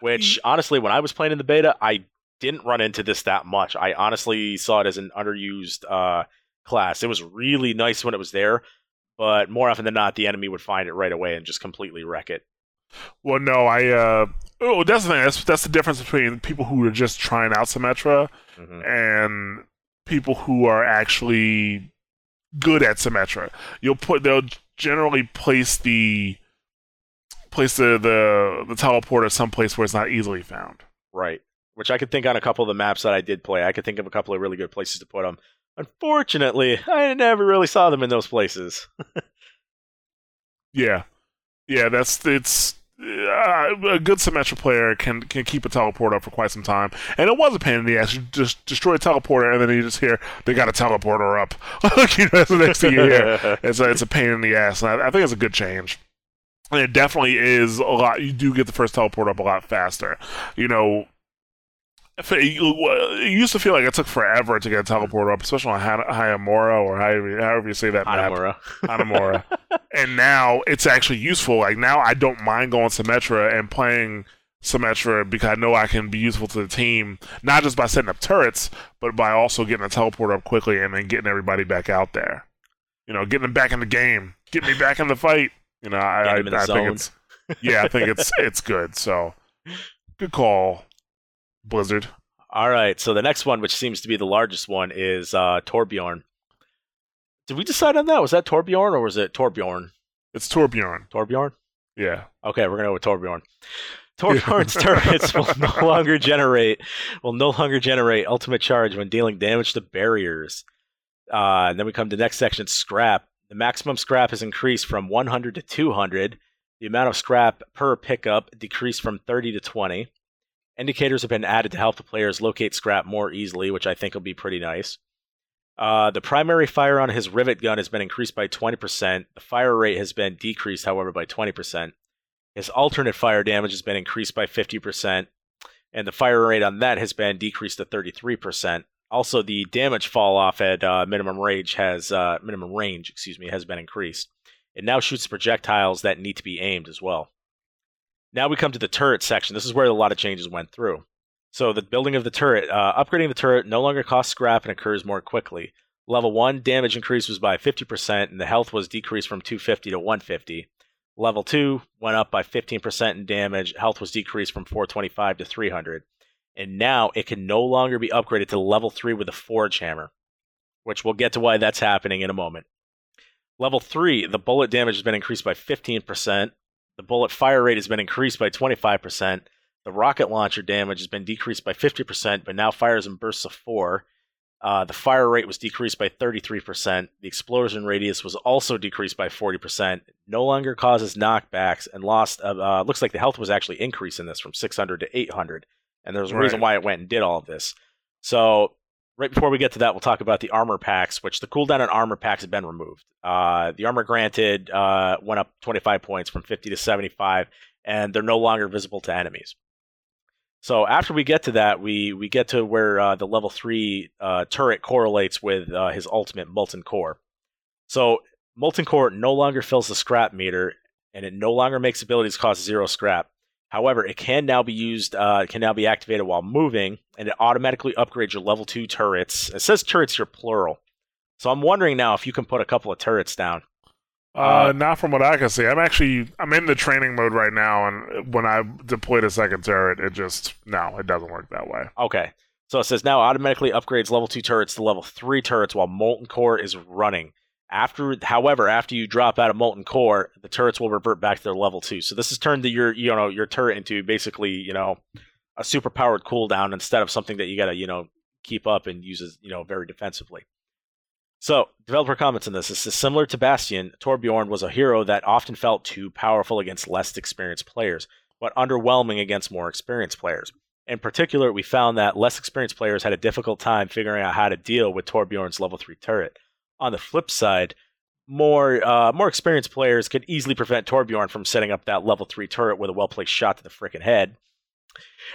Which, honestly, when I was playing in the beta, I didn't run into this that much. I honestly saw it as an underused uh, class. It was really nice when it was there, but more often than not, the enemy would find it right away and just completely wreck it. Well, no, I. Uh, oh, that's the thing. That's, that's the difference between people who are just trying out Symmetra hmm and people who are actually good at Symmetra. You'll put. They'll generally place the place the the the teleporter someplace where it's not easily found. Right. Which I could think on a couple of the maps that I did play. I could think of a couple of really good places to put them. Unfortunately, I never really saw them in those places. Yeah, yeah. That's it's. Uh, a good Symmetra player can can keep a teleport up for quite some time, and it was a pain in the ass. You just destroy a teleporter, and then you just hear they got a teleporter up. you know, that's the next thing you hear. It's a, it's a pain in the ass, and I, I think it's a good change. And it definitely is a lot. You do get the first teleport up a lot faster. You know, it, used to feel like it took forever to get a teleport up, especially on Hayamura or however, you say that map. Hanamura. Hanamura. and now it's actually useful. Like now I don't mind going to Metra and playing Symmetra because I know I can be useful to the team, not just by setting up turrets, but by also getting a teleport up quickly and then getting everybody back out there. You know, getting them back in the game, get me back in the fight. You know, I, I, him in the I think it's yeah, I think it's it's good. So good call, Blizzard. All right, so the next one, which seems to be the largest one, is uh, Torbjorn. Did we decide on that? Was that Torbjorn or was it Torbjorn? It's Torbjorn. Torbjorn? Yeah. Okay, we're gonna go with Torbjorn. Torbjorn's turrets will no longer generate will no longer generate ultimate charge when dealing damage to barriers. Uh, and then we come to the next section, scrap. The maximum scrap has increased from 100 to 200. The amount of scrap per pickup decreased from 30 to 20. Indicators have been added to help the players locate scrap more easily, which I think will be pretty nice. Uh, the primary fire on his rivet gun has been increased by 20%. The fire rate has been decreased, however, by 20%. His alternate fire damage has been increased by 50%, and the fire rate on that has been decreased to 33%. Also, the damage fall off at uh, minimum range has uh, minimum range, excuse me, has been increased. It now shoots projectiles that need to be aimed as well. Now we come to the turret section. This is where a lot of changes went through. So the building of the turret, uh, upgrading the turret no longer costs scrap and occurs more quickly. Level one damage increase was by 50%, and the health was decreased from 250 to 150. Level 2 went up by 15% in damage. Health was decreased from 425 to 300. And now it can no longer be upgraded to level 3 with a Forge Hammer, which we'll get to why that's happening in a moment. Level 3, the bullet damage has been increased by 15%. The bullet fire rate has been increased by 25%. The rocket launcher damage has been decreased by 50%, but now fires in bursts of 4. Uh, the fire rate was decreased by 33%. The explosion radius was also decreased by 40%. No longer causes knockbacks and lost. Uh, uh, looks like the health was actually increased in this from 600 to 800. And there's a reason why it went and did all of this. So, right before we get to that, we'll talk about the armor packs, which the cooldown on armor packs have been removed. Uh, the armor granted uh, went up 25 points from 50 to 75, and they're no longer visible to enemies. So after we get to that, we we get to where uh, the level three uh, turret correlates with uh, his ultimate molten core. So molten core no longer fills the scrap meter, and it no longer makes abilities cost zero scrap. However, it can now be used, uh, it can now be activated while moving, and it automatically upgrades your level two turrets. It says turrets here plural, so I'm wondering now if you can put a couple of turrets down. Uh, Uh, not from what I can see. I'm actually I'm in the training mode right now, and when I deployed a second turret, it just no, it doesn't work that way. Okay. So it says now automatically upgrades level two turrets to level three turrets while molten core is running. After, however, after you drop out of molten core, the turrets will revert back to their level two. So this has turned the, your you know your turret into basically you know a super powered cooldown instead of something that you gotta you know keep up and uses you know very defensively. So developer comments on this. This is similar to Bastion. Torbjorn was a hero that often felt too powerful against less experienced players, but underwhelming against more experienced players. In particular, we found that less experienced players had a difficult time figuring out how to deal with Torbjorn's level 3 turret. On the flip side, more uh, more experienced players could easily prevent Torbjorn from setting up that level 3 turret with a well placed shot to the frickin' head.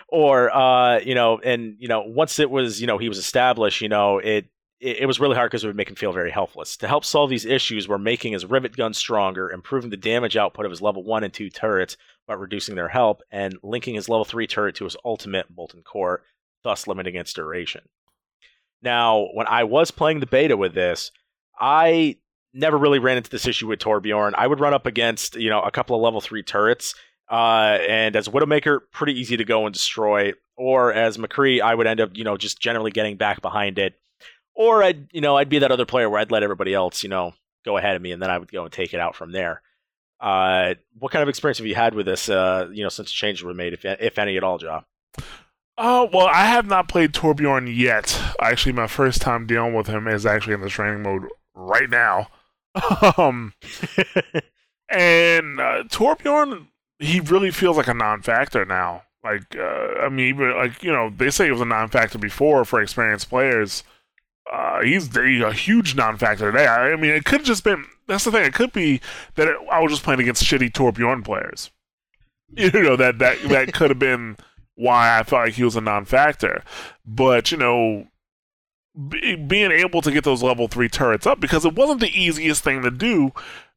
Or uh, you know, and you know, once it was, you know, he was established, you know, it it, it was really hard because it would make him feel very helpless. To help solve these issues, we're making his rivet gun stronger, improving the damage output of his level 1 and 2 turrets, but reducing their help, and linking his level 3 turret to his ultimate molten core. thus limiting its duration. Now, when I was playing the beta with this, I never really ran into this issue with Torbjorn. I would run up against, you know, a couple of level three turrets, uh, and as Widowmaker, pretty easy to go and destroy. Or as McCree, I would end up, you know, just generally getting back behind it. Or I'd, you know, I'd be that other player where I'd let everybody else, you know, go ahead of me, and then I would go and take it out from there. Uh, what kind of experience have you had with this? Uh, you know, since changes were made, if if any at all, Joe? Oh, well, I have not played Torbjorn yet. Actually, my first time dealing with him is actually in the training mode right now. um, and uh, Torbjorn, he really feels like a non-factor now. Like, uh, I mean, even like you know, they say it was a non-factor before for experienced players. Uh, he's a huge non-factor today. I, I mean, it could have just been. That's the thing. It could be that it, I was just playing against shitty Torbjorn players. You know that that that could have been why I felt like he was a non-factor. But you know, be, being able to get those level three turrets up because it wasn't the easiest thing to do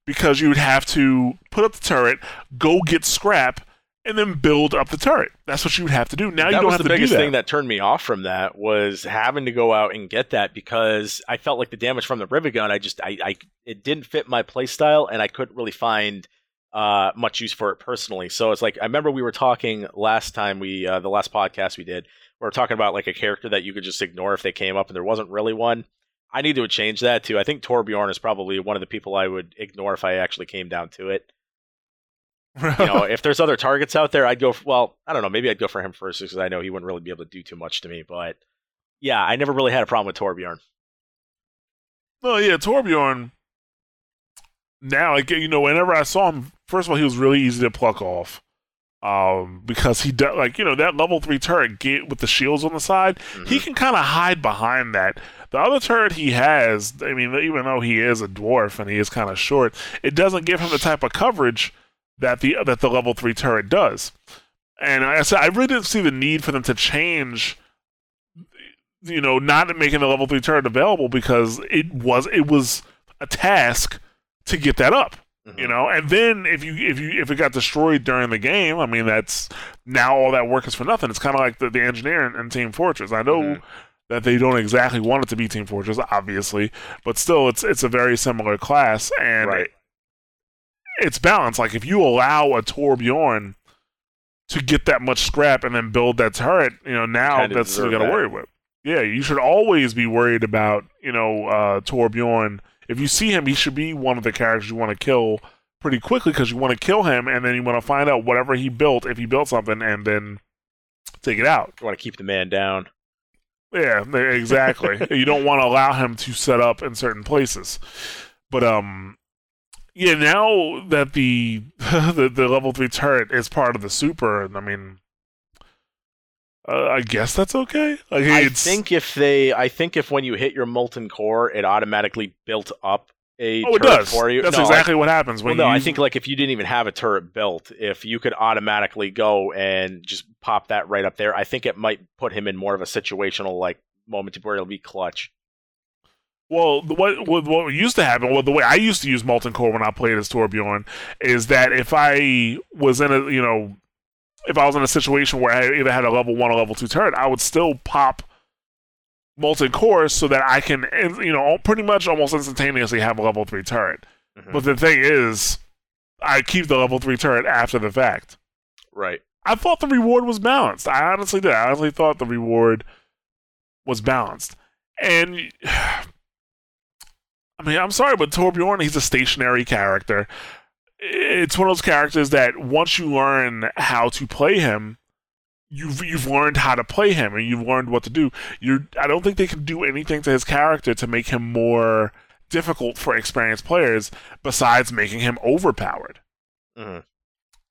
because you would have to put up the turret, go get scrap, and then build up the turret. That's what you would have to do. Now that you don't have the to biggest do that. thing that turned me off from that was having to go out and get that because I felt like the damage from the rivet gun. I just I, I it didn't fit my playstyle and I couldn't really find uh, much use for it personally. So it's like I remember we were talking last time we uh, the last podcast we did. We were talking about like a character that you could just ignore if they came up and there wasn't really one. I need to change that too. I think Torbjorn is probably one of the people I would ignore if I actually came down to it. You know, if there's other targets out there, I'd go. For, well, I don't know. Maybe I'd go for him first because I know he wouldn't really be able to do too much to me. But yeah, I never really had a problem with Torbjorn. Well, yeah, Torbjorn. Now, like you know, whenever I saw him, first of all, he was really easy to pluck off, um, because he does like you know that level three turret get with the shields on the side. He Mhm. can kind of hide behind that. The other turret he has, I mean, even though he is a dwarf and he is kind of short, it doesn't give him the type of coverage that the that the level three turret does. And I said, I really didn't see the need for them to change you know, not making the level three turret available because it was it was a task to get that up. Mhm. You know, and then if you if you if it got destroyed during the game, I mean that's now all that work is for nothing. It's kind of like the, the engineer in, in Team Fortress. I know Mhm. that they don't exactly want it to be Team Fortress, obviously, but still, it's it's a very similar class, and Right. it's balanced. Like if you allow a Torbjorn to get that much scrap and then build that turret, you know, now Kinda that's what you got to worry with. Yeah, you should always be worried about, you know, uh, Torbjorn. If you see him, he should be one of the characters you want to kill pretty quickly because you want to kill him and then you want to find out whatever he built, if he built something, and then take it out. You want to keep the man down. Yeah, exactly. you don't want to allow him to set up in certain places. But um yeah, now that the the, the level 3 turret is part of the super, I mean uh, I guess that's okay. Like I think if they, I think if when you hit your molten core, it automatically built up a Oh, it turret does. for you. That's No, I- exactly what happens Well, when no, you I think like if you didn't even have a turret built, if you could automatically go and just pop that right up there, I think it might put him in more of a situational like moment where it'll be clutch. Well, what, what what used to happen, well, the way I used to use Molten Core when I played as Torbjorn, is that if I was in a, you know, if I was in a situation where I either had a level one or level two turret, I would still pop Molten Core so that I can, you know, pretty much almost instantaneously have a level three turret. Mhm. But the thing is, I keep the level three turret after the fact. Right. I thought the reward was balanced. I honestly did. I honestly thought the reward was balanced. And I mean, I'm sorry, but Torbjorn, he's a stationary character. It's one of those characters that once you learn how to play him, you've you've learned how to play him and you've learned what to do. You I don't think they can do anything to his character to make him more difficult for experienced players besides making him overpowered. Mhm.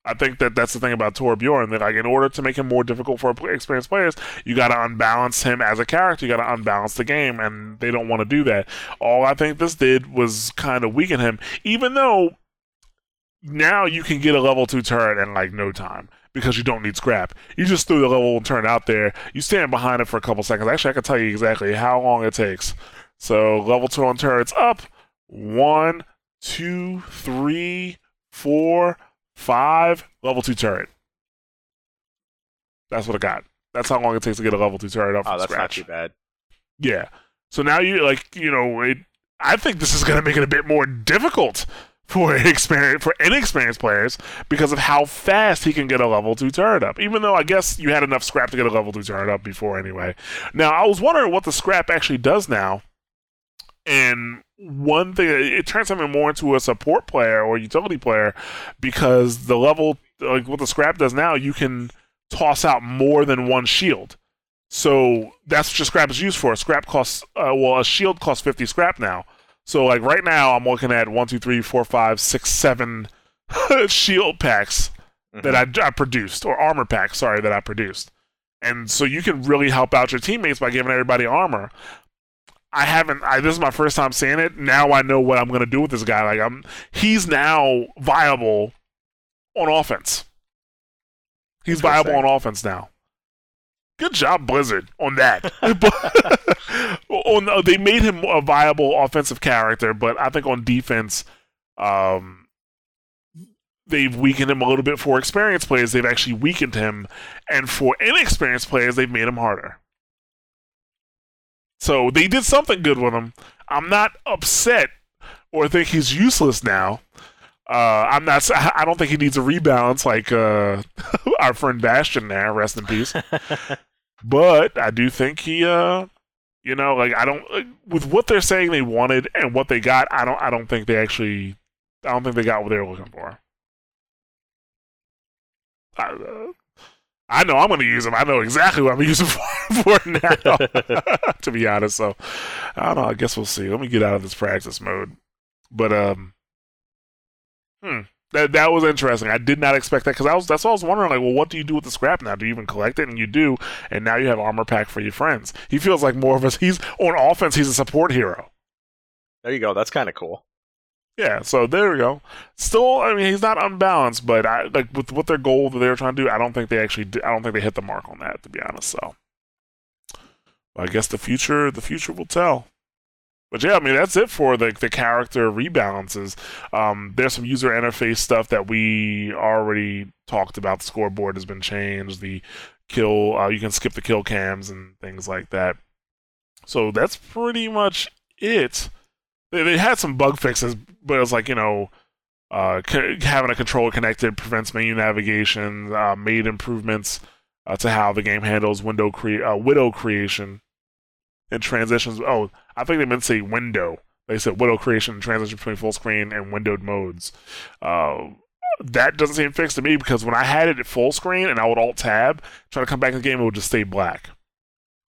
I think that that's the thing about Torbjorn. That like, in order to make him more difficult for experienced players, you got to unbalance him as a character. You got to unbalance the game, and they don't want to do that. All I think this did was kind of weaken him. Even though now you can get a level two turret in like no time because you don't need scrap. You just threw the level one turret out there. You stand behind it for a couple seconds. Actually, I can tell you exactly how long it takes. So level two on turrets up. One, two, three, four, five. Level two turret. That's what I got. That's how long it takes to get a level two turret up Oh, from that's not too bad. Yeah. So now you like you know it. I think this is going to make it a bit more difficult for experience for inexperienced players because of how fast he can get a level two turret up. Even though I guess you had enough scrap to get a level two turret up before anyway. Now I was wondering what the scrap actually does now. And one thing it turns him more into a support player or utility player because the level like what the scrap does now, you can toss out more than one shield. So that's what your scrap is used for. Scrap costs, uh, well, a shield costs 50 scrap now. So, like, right now, I'm looking at one, two, three, four, five, six, seven shield packs that Mm-hmm. I, I produced, or armor packs, sorry, that I produced. And so you can really help out your teammates by giving everybody armor. I haven't, I, this is my first time seeing it. Now I know what I'm going to do with this guy. Like, I'm, he's now viable on offense. He's viable on offense now. Good job, Blizzard, on that. on, uh, they made him a viable offensive character, but I think on defense, um, they've weakened him a little bit. For experienced players, they've actually weakened him, and for inexperienced players, they've made him harder. So they did something good with him. I'm not upset or think he's useless now. Uh, I'm not. I don't think he needs a rebalance like uh, our friend Bastion there. Rest in peace. But I do think he, uh, you know, like I don't like, with what they're saying they wanted and what they got. I don't. I don't think they actually. I don't think they got what they were looking for. I, uh, I know I'm going to use them. I know exactly what I'm using for, for now. to be honest, so I don't know. I guess we'll see. Let me get out of this practice mode. But um, hmm, that that was interesting. I did not expect that because I was that's what I was wondering. Like, well, what do you do with the scrap now? Do you even collect it? And you do, and now you have armor pack for your friends. He feels like more of a he's on offense. He's a support hero. There you go. That's kind of cool. Yeah, so there we go. Still, I mean, he's not unbalanced, but I like with what their goal that they were trying to do. I don't think they actually. Did, I don't think they hit the mark on that, to be honest. So, I guess the future, the future will tell. But yeah, I mean that's it for the the character rebalances. Um, there's some user interface stuff that we already talked about. The scoreboard has been changed. The kill, uh, you can skip the kill cams and things like that. So that's pretty much it. They, they had some bug fixes, but it was like you know, uh, c- having a controller connected prevents menu navigation. Uh, made improvements uh, to how the game handles window cre- uh, widow creation and transitions. Oh, I think they meant to say window. They said window creation transition between full screen and windowed modes. Uh, that doesn't seem fixed to me because when I had it at full screen and I would alt tab, try to come back in the game, it would just stay black.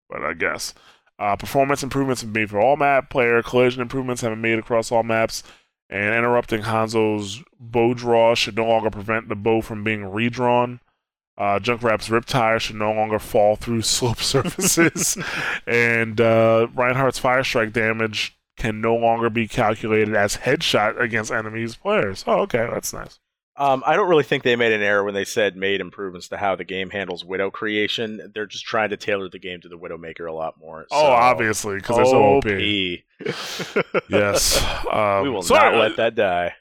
But I guess. Uh, performance improvements have been made for all map player. Collision improvements have been made across all maps. And interrupting Hanzo's bow draw should no longer prevent the bow from being redrawn. Uh, Junkrat's rip tire should no longer fall through slope surfaces. and uh, Reinhardt's fire strike damage can no longer be calculated as headshot against enemies players. Oh, okay, that's nice. Um, I don't really think they made an error when they said made improvements to how the game handles widow creation. They're just trying to tailor the game to the Widowmaker a lot more. oh, obviously, because so OP. OP. Yes. Um, we will sorry, not let that die.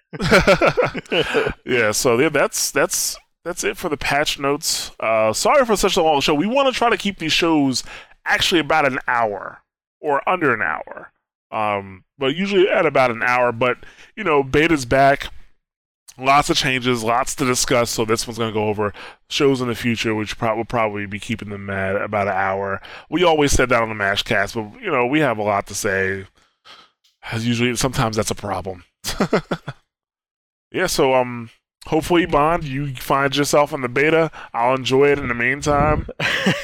yeah, so yeah, that's that's that's it for the patch notes. Uh, sorry for such a long show. We want to try to keep these shows actually about an hour or under an hour. Um, but usually at about an hour. But you know, beta's back. Lots of changes, lots to discuss. So this one's going to go over shows in the future, which pro- will probably be keeping them at about an hour. We always said that on the Mashcast, but you know we have a lot to say. As usually, sometimes that's a problem. yeah. So um, hopefully, Bond, you find yourself in the beta. I'll enjoy it in the meantime.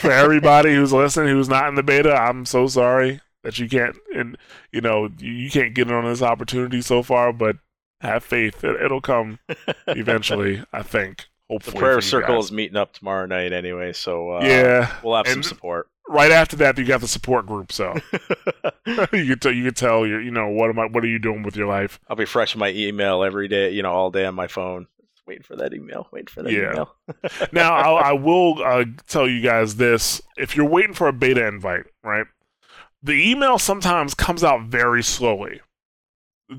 For everybody who's listening, who's not in the beta, I'm so sorry that you can't, and you know, you, you can't get in on this opportunity so far. But have faith; it, it'll come eventually. I think. hopefully the prayer circle guys. is meeting up tomorrow night anyway, so uh, yeah. we'll have some support. Right after that, you got the support group. So you can tell you can tell you you know what am I what are you doing with your life? I'll be fresh in my email every day, you know, all day on my phone. Waiting for that email. Waiting for that Yeah. email. now I'll, I will uh, tell you guys this: if you're waiting for a beta invite, right, the email sometimes comes out very slowly.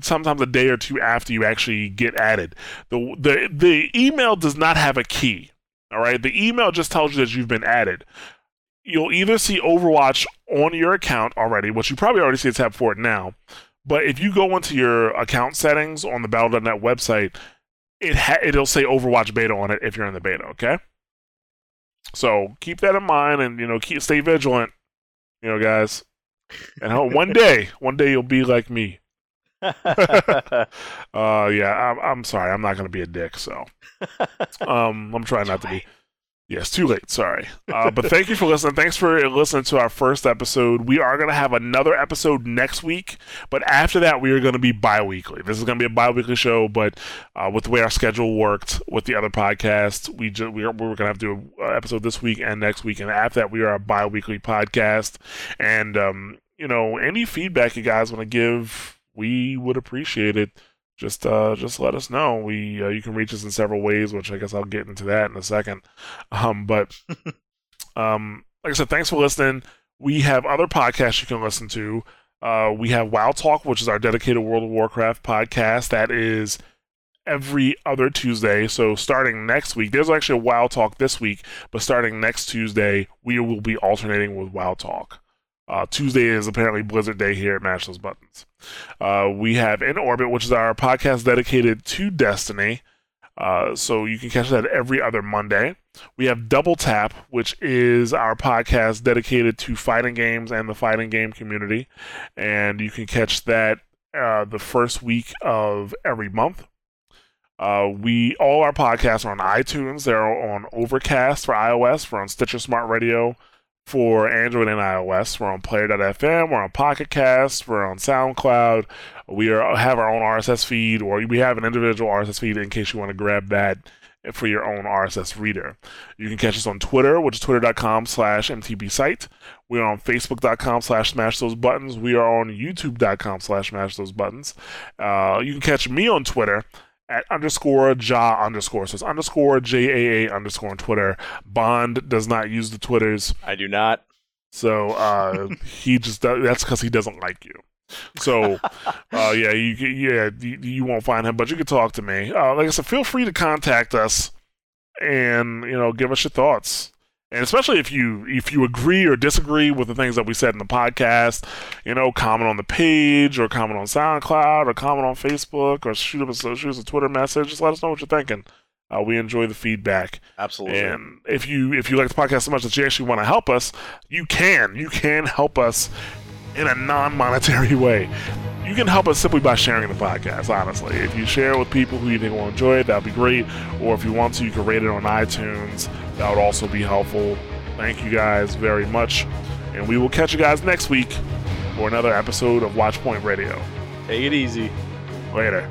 Sometimes a day or two after you actually get added. the the The email does not have a key. All right, the email just tells you that you've been added. you'll either see Overwatch on your account already, which you probably already see a tab for it now. But if you go into your account settings on the Battle.net website, it ha- it'll say Overwatch beta on it if you're in the beta. Okay. So keep that in mind, and you know, keep stay vigilant, you know, guys. And hope one day, one day you'll be like me. uh, yeah, I'm, I'm sorry, I'm not gonna be a dick. So, um, I'm trying not to be. Yes, too late. Sorry. Uh, but thank you for listening. Thanks for listening to our first episode. We are going to have another episode next week, but after that, we are going to be bi weekly. This is going to be a bi weekly show, but uh, with the way our schedule worked with the other podcast, we, just, we are, we're going to have to do an episode this week and next week. And after that, we are a bi weekly podcast. And, um, you know, any feedback you guys want to give, we would appreciate it just uh, just let us know. We uh, you can reach us in several ways, which I guess I'll get into that in a second. Um, but um, like I said, thanks for listening. We have other podcasts you can listen to. Uh, we have WoW Talk, which is our dedicated World of Warcraft podcast. That is every other Tuesday. So starting next week, there's actually a WoW Talk this week, but starting next Tuesday, we will be alternating with WoW Talk. Uh, Tuesday is apparently Blizzard Day here at Mash Those Buttons. Uh, we have In Orbit, which is our podcast dedicated to Destiny. Uh, so you can catch that every other Monday. We have Double Tap, which is our podcast dedicated to fighting games and the fighting game community. And you can catch that uh, the first week of every month. Uh, we all our podcasts are on iTunes. They're on Overcast for iOS. We're on Stitcher Smart Radio for Android and iOS. We're on Player.fm, we're on Pocket Cast, we're on SoundCloud. We are, have our own RSS feed, or we have an individual RSS feed in case you want to grab that for your own RSS reader. You can catch us on Twitter, which is twitter.com slash MTB site. We are on facebook.com slash smash those buttons. We are on youtube.com slash smash those buttons. Uh, you can catch me on Twitter at underscore ja underscore. So it's underscore J A A underscore on Twitter. Bond does not use the Twitters. I do not. So uh, he just does, that's because he doesn't like you. So uh, yeah, you yeah you, you, won't find him, but you can talk to me. Uh, like I said, feel free to contact us and you know give us your thoughts and especially if you if you agree or disagree with the things that we said in the podcast, you know, comment on the page or comment on SoundCloud or comment on Facebook or shoot us a, shoot us a Twitter message. Just let us know what you're thinking. Uh, we enjoy the feedback. Absolutely. And if you if you like the podcast so much that you actually want to help us, you can. You can help us in a non-monetary way. You can help us simply by sharing the podcast, honestly. If you share it with people who you think will enjoy it, that'd be great. Or if you want to, you can rate it on iTunes. That would also be helpful. Thank you guys very much. And we will catch you guys next week for another episode of Watchpoint Radio. Take it easy. Later.